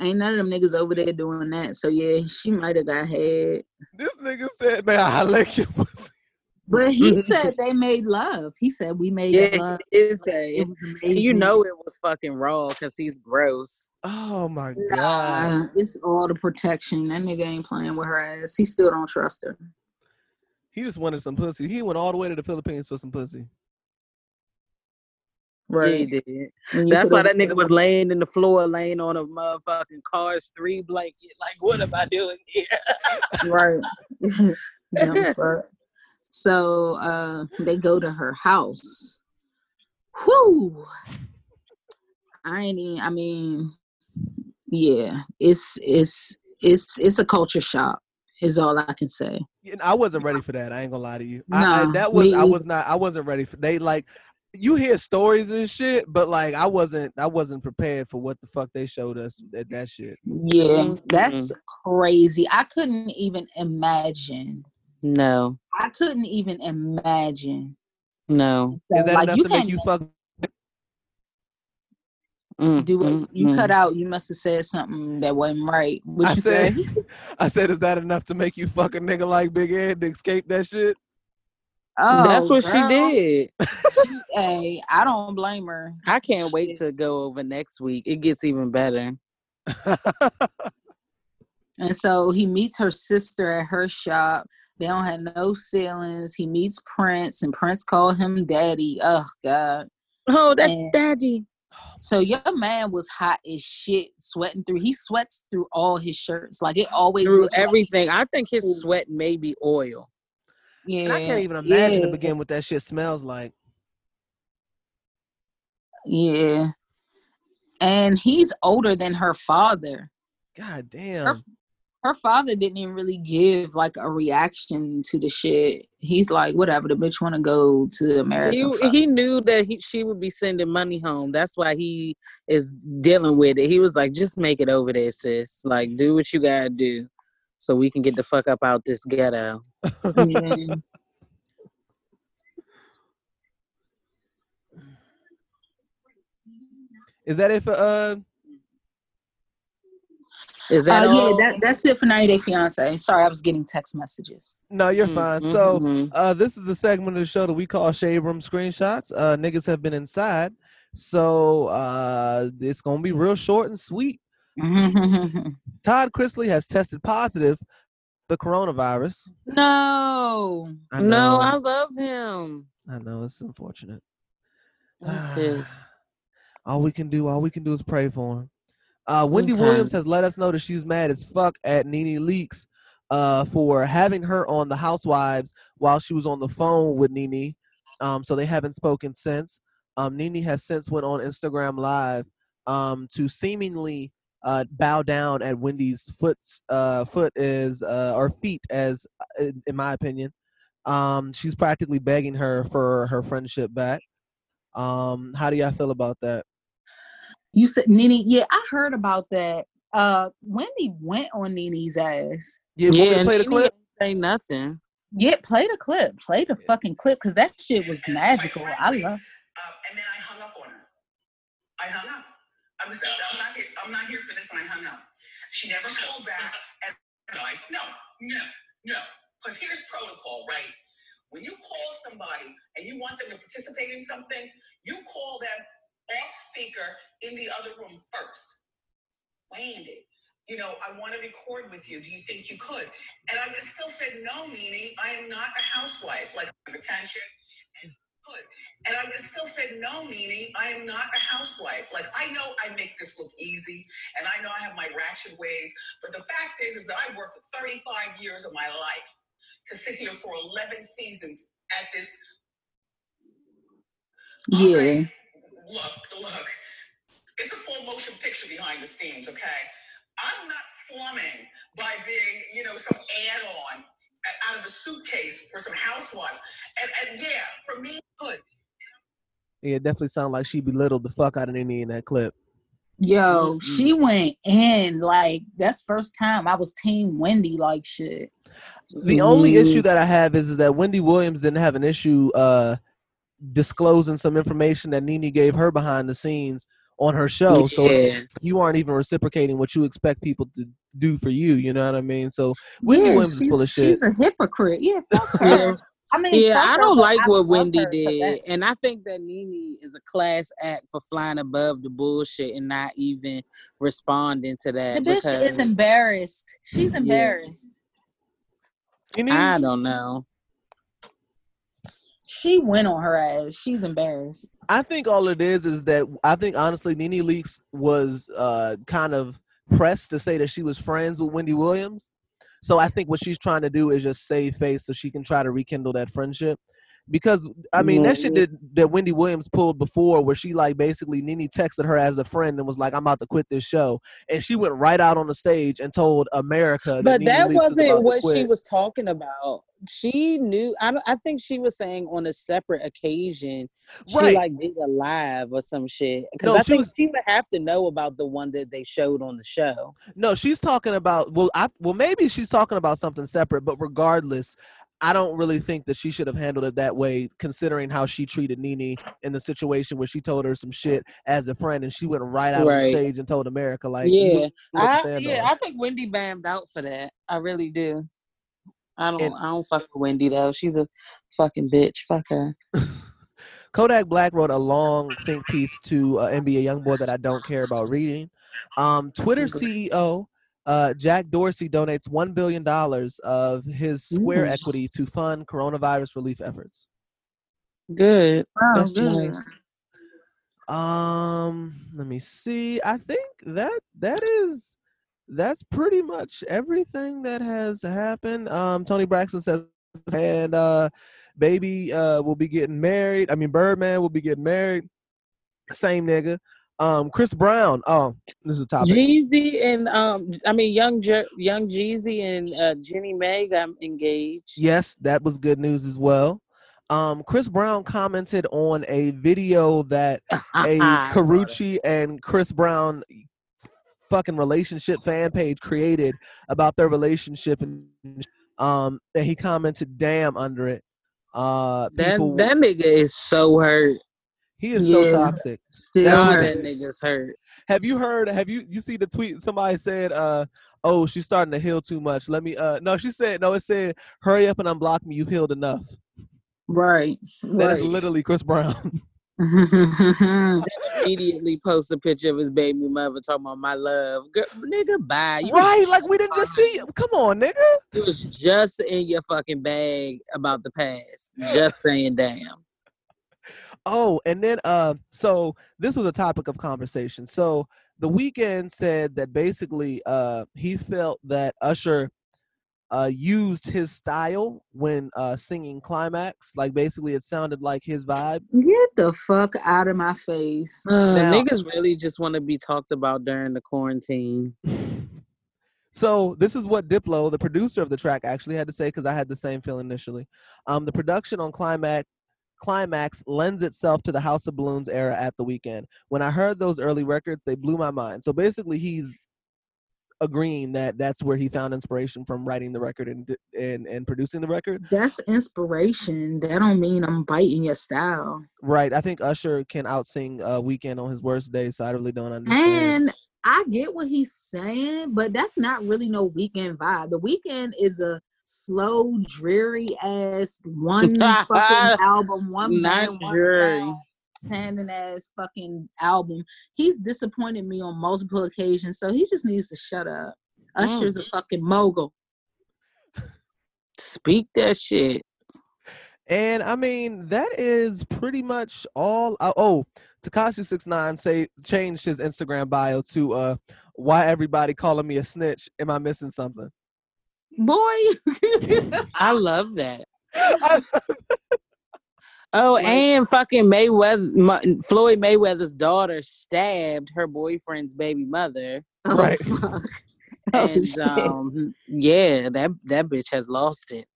Ain't none of them niggas over there doing that. So yeah, she might have got head. This nigga said, "Man, I lick your pussy." But he said *laughs* they made love. He said we made Yeah, love. he did say It it. was amazing. you know it was fucking raw because he's gross. Oh my god. Nah, it's all the protection. That nigga ain't playing with her ass. He still don't trust her. He just wanted some pussy. He went all the way to the Philippines for some pussy. Yeah, he Right. did. That's why that nigga was laying in the floor, laying on a motherfucking Cars 3 blanket. Like, what am I doing here? right. *laughs* *laughs* Dumb fuck. So uh they go to her house. Whoo. I ain't even, I mean, yeah, it's it's it's it's a culture shock, is all I can say. Yeah, I wasn't ready for that. I ain't gonna lie to you. I, I, that was me I was not. I wasn't ready for. They like you hear stories and shit, but like I wasn't. I wasn't prepared for what the fuck they showed us at that shit. Yeah, that's Mm-hmm. crazy. I couldn't even imagine. No, I couldn't even imagine. no. Is that like enough to make you fuck? Mm, do it. mm, You mm. cut out. You must have said something that wasn't right. What I you said. say? *laughs* *laughs* I said, is that enough to make you fuck a nigga like Big Ed to escape that shit? Oh, That's what girl. she did. She- *laughs* hey, I don't blame her. I can't wait to go over next week. It gets even better. And so he meets her sister at her shop. They don't have no ceilings. He meets Prince, and Prince called him daddy. Oh God. Oh, that's And- daddy. So your man was hot as shit, sweating through. He sweats through all his shirts. Like it always Through looks like- everything. I think his sweat may be oil. yeah, And I can't even imagine to begin what that shit smells like. Yeah, and he's older than her father. God damn. Her father didn't even really give like a reaction to the shit. He's like, whatever, the bitch want to go to America. He, he knew that he, she would be sending money home. That's why he is dealing with it. He was like, just make it over there, sis. Like, do what you gotta do so we can get the fuck up out this ghetto. Yeah. *laughs* Is that it for uh? Is that Uh, yeah, that, that's it for 90 Day Fiance. Sorry, I was getting text messages. No, you're Mm, fine. mhm, So mhm. uh, this is a segment of the show that we call Shade Room Screenshots. Uh, niggas have been inside, so uh, it's gonna be real short and sweet. *laughs* Todd Chrisley has tested positive the coronavirus. no. I no, know, I love him. I know it's unfortunate. *sighs* All we can do, all we can do is pray for him. Uh, Wendy Okay. Williams has let us know that she's mad as fuck at Nene Leakes uh, for having her on the Housewives while she was on the phone with Nene. Um, so they haven't spoken since. Um, Nene has since went on Instagram Live um, to seemingly uh, bow down at Wendy's foot. Uh, foot is uh, or feet, as uh, in, in my opinion. Um, she's practically begging her for her friendship back. Um, how do y'all feel about that? You said Nene. Yeah, I heard about that. Uh, Wendy went on Nene's ass. Yeah, want me to and play the clip? ain't Say nothing. Yeah, play the clip. Play the fucking clip because that shit was magical. I love. Uh, and then I hung up on her. I hung up. I was I'm not here. I'm not here for this, and I hung up. She never called back. And I no, no, no. Because here's protocol, right? When you call somebody and you want them to participate in something, you call them speaker in the other room first. Wendy, you know, I want to record with you. Do you think you could? And I still said, no, Nene, I am not a housewife. Like, attention and I would still said, no, Nene, I am not a housewife. Like, I know I make this look easy and I know I have my ratchet ways. But the fact is, is that I worked 35 years of my life to sit here for 11 seasons at this Yeah. Look, look. It's a full motion picture behind the scenes, okay? I'm not slumming by being, you know, some add-on out of a suitcase for some housewives. And, and yeah, for me, good. Yeah, it definitely sounded like she belittled the fuck out of Nene in that clip. Yo, she went in like that's first time I was team Wendy like shit. The only issue that I have is, is that Wendy Williams didn't have an issue uh, disclosing some information that Nene gave her behind the scenes on her show. So you aren't even reciprocating what you expect people to do for you. You know what I mean? So Wendy yeah, Williams is she's, full of shit. she's a hypocrite. Yeah, *laughs* fuck her. Yeah. I mean, Yeah, fuck I don't but like I what Wendy did, and I think that Nene is a class act for flying above the bullshit and not even responding to that. The that. bitch is embarrassed. She's embarrassed. Nene, I don't know. She went on her ass. She's embarrassed. I think all it is is that I think honestly, Nene Leakes was uh, kind of pressed to say that she was friends with Wendy Williams. So I think what she's trying to do is just save face so she can try to rekindle that friendship. Because I mean that shit mm-hmm. that, that Wendy Williams pulled before, where she like basically Nene texted her as a friend and was like, "I'm about to quit this show," and she went right out on the stage and told America. But Nene that Leakes wasn't what she was talking about. She knew. I don't, I think she was saying on a separate occasion. She Right. like did a live or some shit. Because No, I she think was- she would have to know about the one that they showed on the show. No, she's talking about well, I well maybe she's talking about something separate, but regardless, I don't really think that she should have handled it that way, considering how she treated Nene in the situation where she told her some shit as a friend, and she went right out on Right. stage and told America like, yeah, you- what to I, yeah. on. I think Wendy bammed out for that. I really do. I don't. And- I don't fuck with Wendy though. She's a fucking bitch. Fuck her. *laughs* Kodak Black wrote a long think piece to uh, NBA YoungBoy that I don't care about reading. Um, Twitter CEO uh, Jack Dorsey donates one billion dollars of his Square Ooh. equity to fund coronavirus relief efforts. Good. Oh, That's good. nice. Um, let me see. I think that that is that's pretty much everything that has happened. Um, Toni Braxton says, and uh, baby uh will be getting married. I mean, Birdman will be getting married. Same nigga. Um, Chris Brown. Oh, this is a topic. Jeezy and um, I mean young Jer- young Jeezy and uh, Jeannie Mai got engaged. Yes, that was good news as well. Um, Chris Brown commented on a video that *laughs* a. Karrueche and Chris Brown fucking relationship fan page created about their relationship and um and he commented damn under it. Uh That that nigga is so hurt. He is so toxic. Still That's what God, it that is. nigga's hurt. Have you heard have you you see the tweet somebody said uh oh she's starting to heal too much. Let me uh no she said no it said hurry up and unblock me you've healed enough. right. That is right. literally Chris Brown. *laughs* Immediately post a picture of his baby mother talking about my love. Girl, nigga, bye. You right? Like we didn't just see him. come on, nigga. It was just in your fucking bag about the past. Just saying damn. Oh, and then uh so this was a topic of conversation. So the Weeknd said that basically uh he felt that Usher uh used his style when uh singing climax. Like basically it sounded like his vibe. Get the fuck out of my face. Uh, Now- niggas really just want to be talked about during the quarantine. *laughs* So this is what Diplo, the producer of the track, actually had to say because I had the same feeling initially. Um, the production on Climax Climax lends itself to the House of Balloons era at the Weeknd. When I heard those early records, they blew my mind. So basically, he's agreeing that that's where he found inspiration from writing the record and and and producing the record. That's inspiration. That don't mean I'm biting your style. Right. I think Usher can outsing uh, Weeknd on his worst day, so I really don't understand. And I get what he's saying, but that's not really no Weeknd vibe. The Weeknd is a slow, dreary ass one fucking *laughs* album, one Not band, one dreary. sound, sanding ass fucking album. He's disappointed me on multiple occasions, so he just needs to shut up. Mm. Usher's a fucking mogul. Speak that shit. And I mean, that is pretty much all. Uh, oh, Tekashi Six Nine say changed his Instagram bio to uh, "Why everybody calling me a snitch? Am I missing something?" Boy, *laughs* I love that. *laughs* Oh, and fucking Mayweather, Floyd Mayweather's daughter stabbed her boyfriend's baby mother, oh, Right. fuck. *laughs* Oh, and shit. um, yeah, that that bitch has lost it.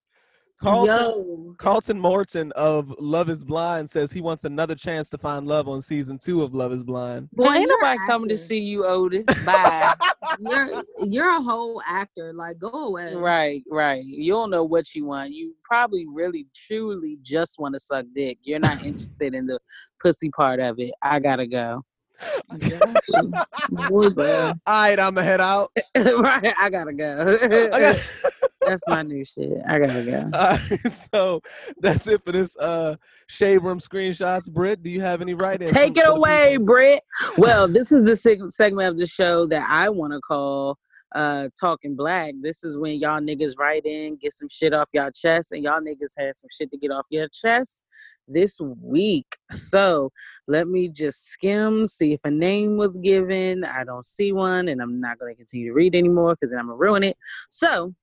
Carlton, Carlton Morton of Love Is Blind says he wants another chance to find love on season two of Love Is Blind. boy, ain't nobody an coming to see you, Otis. Bye. *laughs* *laughs* You're you're a whole actor. Like, go away. right, right. You don't know what you want. You probably really, truly just want to suck dick. You're not interested in the pussy part of it. I gotta go. *laughs* Boy. All right, I'ma head out. right, I gotta go. I got- That's my new shit. I gotta go. *laughs* All right, so that's it for this uh shade room screenshots. Britt, do you have any write-ins? Take it away, people? Britt. Well, this is the seg- segment of the show that I want to call uh talking black. This is when y'all niggas write in, get some shit off y'all chest, and y'all niggas had some shit to get off your chest this week. So let me just skim, see if a name was given. I don't see one, and I'm not gonna continue to read anymore because then I'm gonna ruin it. So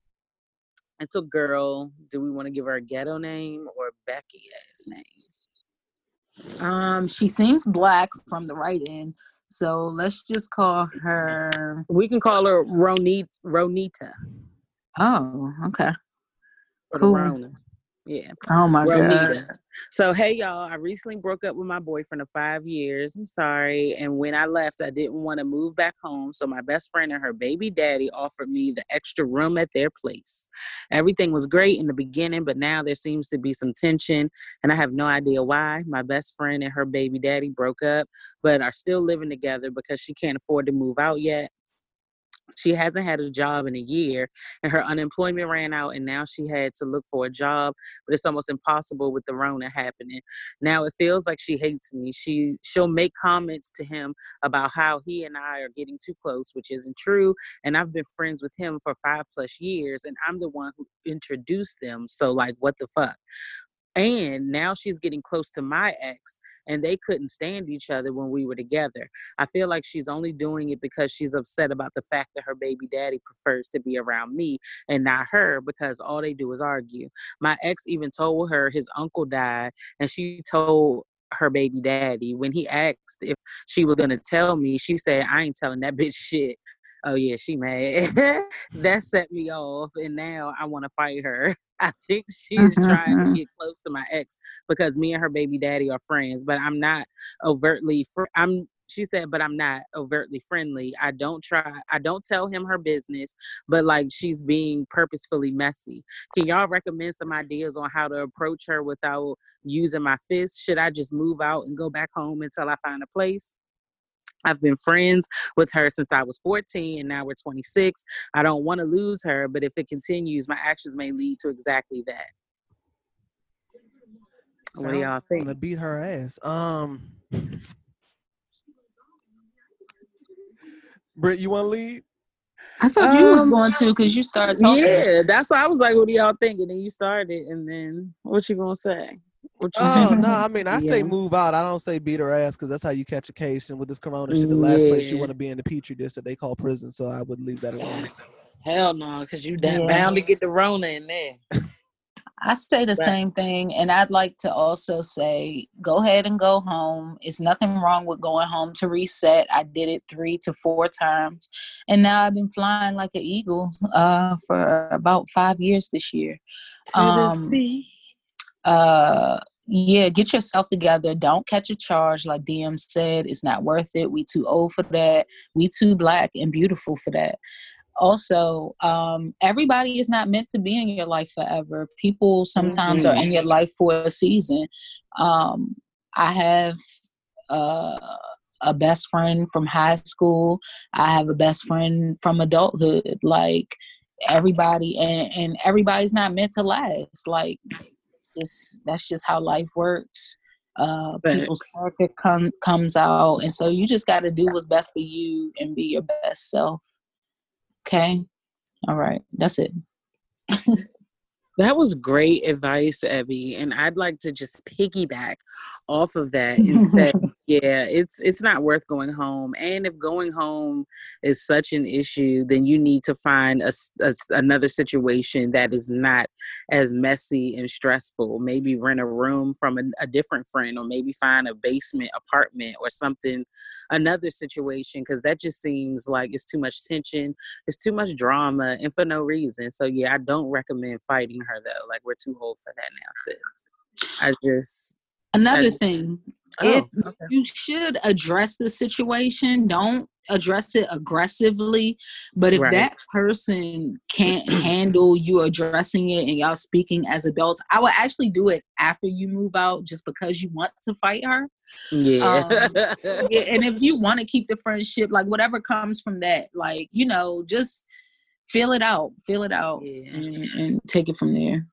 it's a girl. Do we want to give her a ghetto name or Becky ass name? Um, she seems black from the right end, so let's just call her. We can call her Ronita. Ronita. Oh, okay. or Cool. Yeah. Oh my god. So hey y'all, I recently broke up with my boyfriend of five years. I'm sorry. And when I left, I didn't want to move back home. So my best friend and her baby daddy offered me the extra room at their place. Everything was great in the beginning, but now there seems to be some tension, and I have no idea why. My best friend and her baby daddy broke up, but are still living together because she can't afford to move out yet. She hasn't had a job in a year, and her unemployment ran out, and now she had to look for a job but it's almost impossible with the Rona happening. Now it feels like she hates me. She she'll make comments to him about how he and I are getting too close, which isn't true. And I've been friends with him for five plus years, and I'm the one who introduced them. So like, what the fuck? And now she's getting close to my ex. And they couldn't stand each other when we were together. I feel like she's only doing it because she's upset about the fact that her baby daddy prefers to be around me and not her because all they do is argue. My ex even told her his uncle died, and she told her baby daddy when he asked if she was gonna tell me, she said, I ain't telling that *laughs* bitch shit. Oh yeah, she mad. *laughs* that set me off, and now I want to fight her. *laughs* I think she's trying to mm-hmm. get close to my ex because me and her baby daddy are friends, but I'm not overtly. Fr- I'm. She said, but I'm not overtly friendly. I don't try. I don't tell him her business, but like she's being purposefully messy. Can y'all recommend some ideas on how to approach her without using my fist? Should I just move out and go back home until I find a place? I've been friends with her since I was 14 and now we're 26. I don't want to lose her, but if it continues, my actions may lead to exactly that. What do y'all I'm think? gonna beat her ass. Um, *laughs* Britt, you want to lead? I thought you was Um, going to because you started talking. Yeah, that's why I was like, what do y'all think? And then you started, and then what you gonna say? What you Oh think? no, I mean I say move out. I don't say beat her ass because that's how you catch a case. And with this Corona shit, the last place you want to be in the petri dish that they call prison. So I would leave that alone. *laughs* Hell no, because you that Yeah. bound to get the Rona in there. I say the Right. same thing, and I'd like to also say, go ahead and go home. It's nothing wrong with going home to reset. I did it three to four times, and now I've been flying like an eagle uh, for about five years this year. To Um, the sea. Uh yeah get yourself together. Don't catch a charge. Like dm said it's not worth it. We too old for that. We too black and beautiful for that. Also um everybody is not meant to be in your life forever. People sometimes are in your life for a season. Um i have uh a best friend from high school. I have a best friend from adulthood. Like everybody and, and everybody's not meant to last. Like just that's just how life works. Uh, people's character come, comes out, and so you just got to do what's best for you and be your best self. Okay, all right, that's it. *laughs* That was great advice, Evie. And I'd like to just piggyback off of that and say *laughs* Yeah, it's it's not worth going home. And if going home is such an issue, then you need to find a, a another situation that is not as messy and stressful. Maybe rent a room from a, a different friend, or maybe find a basement apartment or something. Another situation, because that just seems like it's too much tension, it's too much drama, and for no reason. So yeah, I don't recommend fighting her though. Like we're too old for that now, sis. I just Another And- thing, oh, if okay. you should address the situation, don't address it aggressively. But if Right. that person can't handle you addressing it and y'all speaking as adults, I would actually do it after you move out just because you want to fight her. yeah. Um, *laughs* yeah, and if you want to keep the friendship, like whatever comes from that, like, you know, just feel it out, feel it out Yeah. and, and take it from there.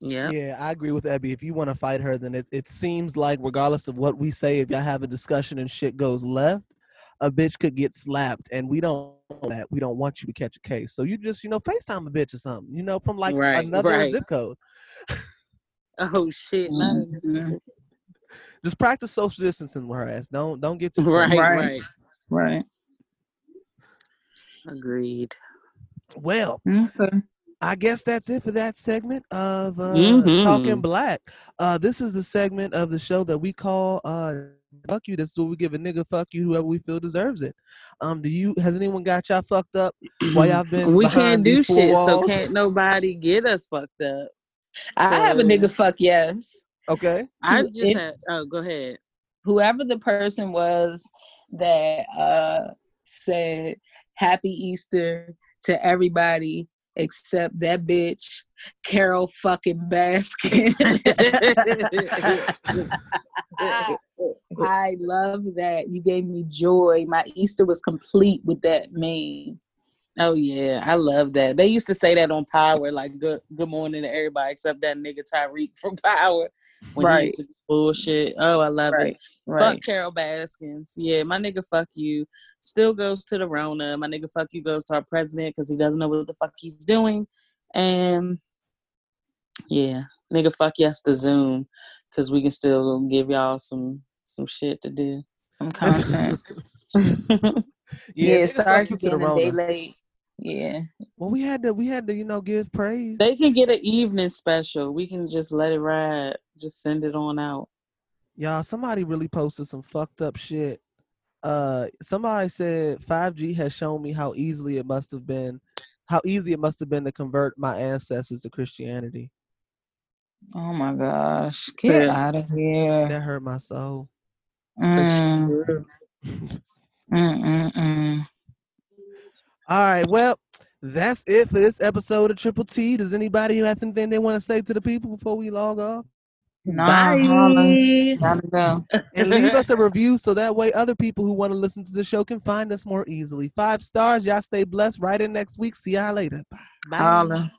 Yeah. Yeah, I agree with Abby. If you want to fight her, then it, it seems like regardless of what we say, if y'all have a discussion and shit goes left, a bitch could get slapped, and we don't want that. We don't want you to catch a case. So you just, you know, FaceTime a bitch or something, you know, from like Right, another right. zip code. Oh shit. no. Mhm. *laughs* Just practice social distancing with her ass. Don't don't get too Right. Right. right. Right. Agreed. Well, Okay. I guess that's it for that segment of uh, Mhm. Talking Black. Uh, this is the segment of the show that we call uh, "Fuck You." This is where we give a nigga "fuck you" whoever we feel deserves it. Um, do you? Has anyone got y'all fucked up while y'all *clears throat* been? we can't do these four shit, so can't nobody get us fucked up. I have a nigga fuck yes. Okay. I just it- had oh go ahead. whoever the person was that uh said happy easter to everybody except that bitch carol fucking baskin. *laughs* I love that. You gave me joy. My easter was complete with that meme Oh yeah, I love that. They used to say that on Power, like good good morning to everybody except that nigga Tariq from *laughs* Power. When he Right. used to do bullshit. Oh, I love right it. right Fuck Carole Baskins. Yeah, my nigga fuck you. Still goes to the Rona. My nigga fuck you goes to our president because he doesn't know what the fuck he's doing. And yeah, nigga fuck yes to Zoom because we can still give y'all some some shit to do. some *laughs* content *laughs* Yeah, yeah, sorry for to being a day late yeah Well, we had to, we had to, you know, give praise. they can get an evening special. We can just let it ride. Just send it on out. Y'all, somebody really posted some fucked up shit. Uh, somebody said 5G has shown me how easily it must have been, how easy it must have been to convert my ancestors to Christianity. oh my gosh get Yeah. out of here That hurt my soul. Mm. Mm, mm, mm. All right, well, that's it for this episode of Triple T. Does anybody have anything they want to say to the people before we log off? Nah, Bye. holla. Gotta go. *laughs* And leave us a review so that way other people who want to listen to the show can find us more easily. Five stars. Y'all stay blessed. Right in next week. See y'all later. Bye. Bye. Holla.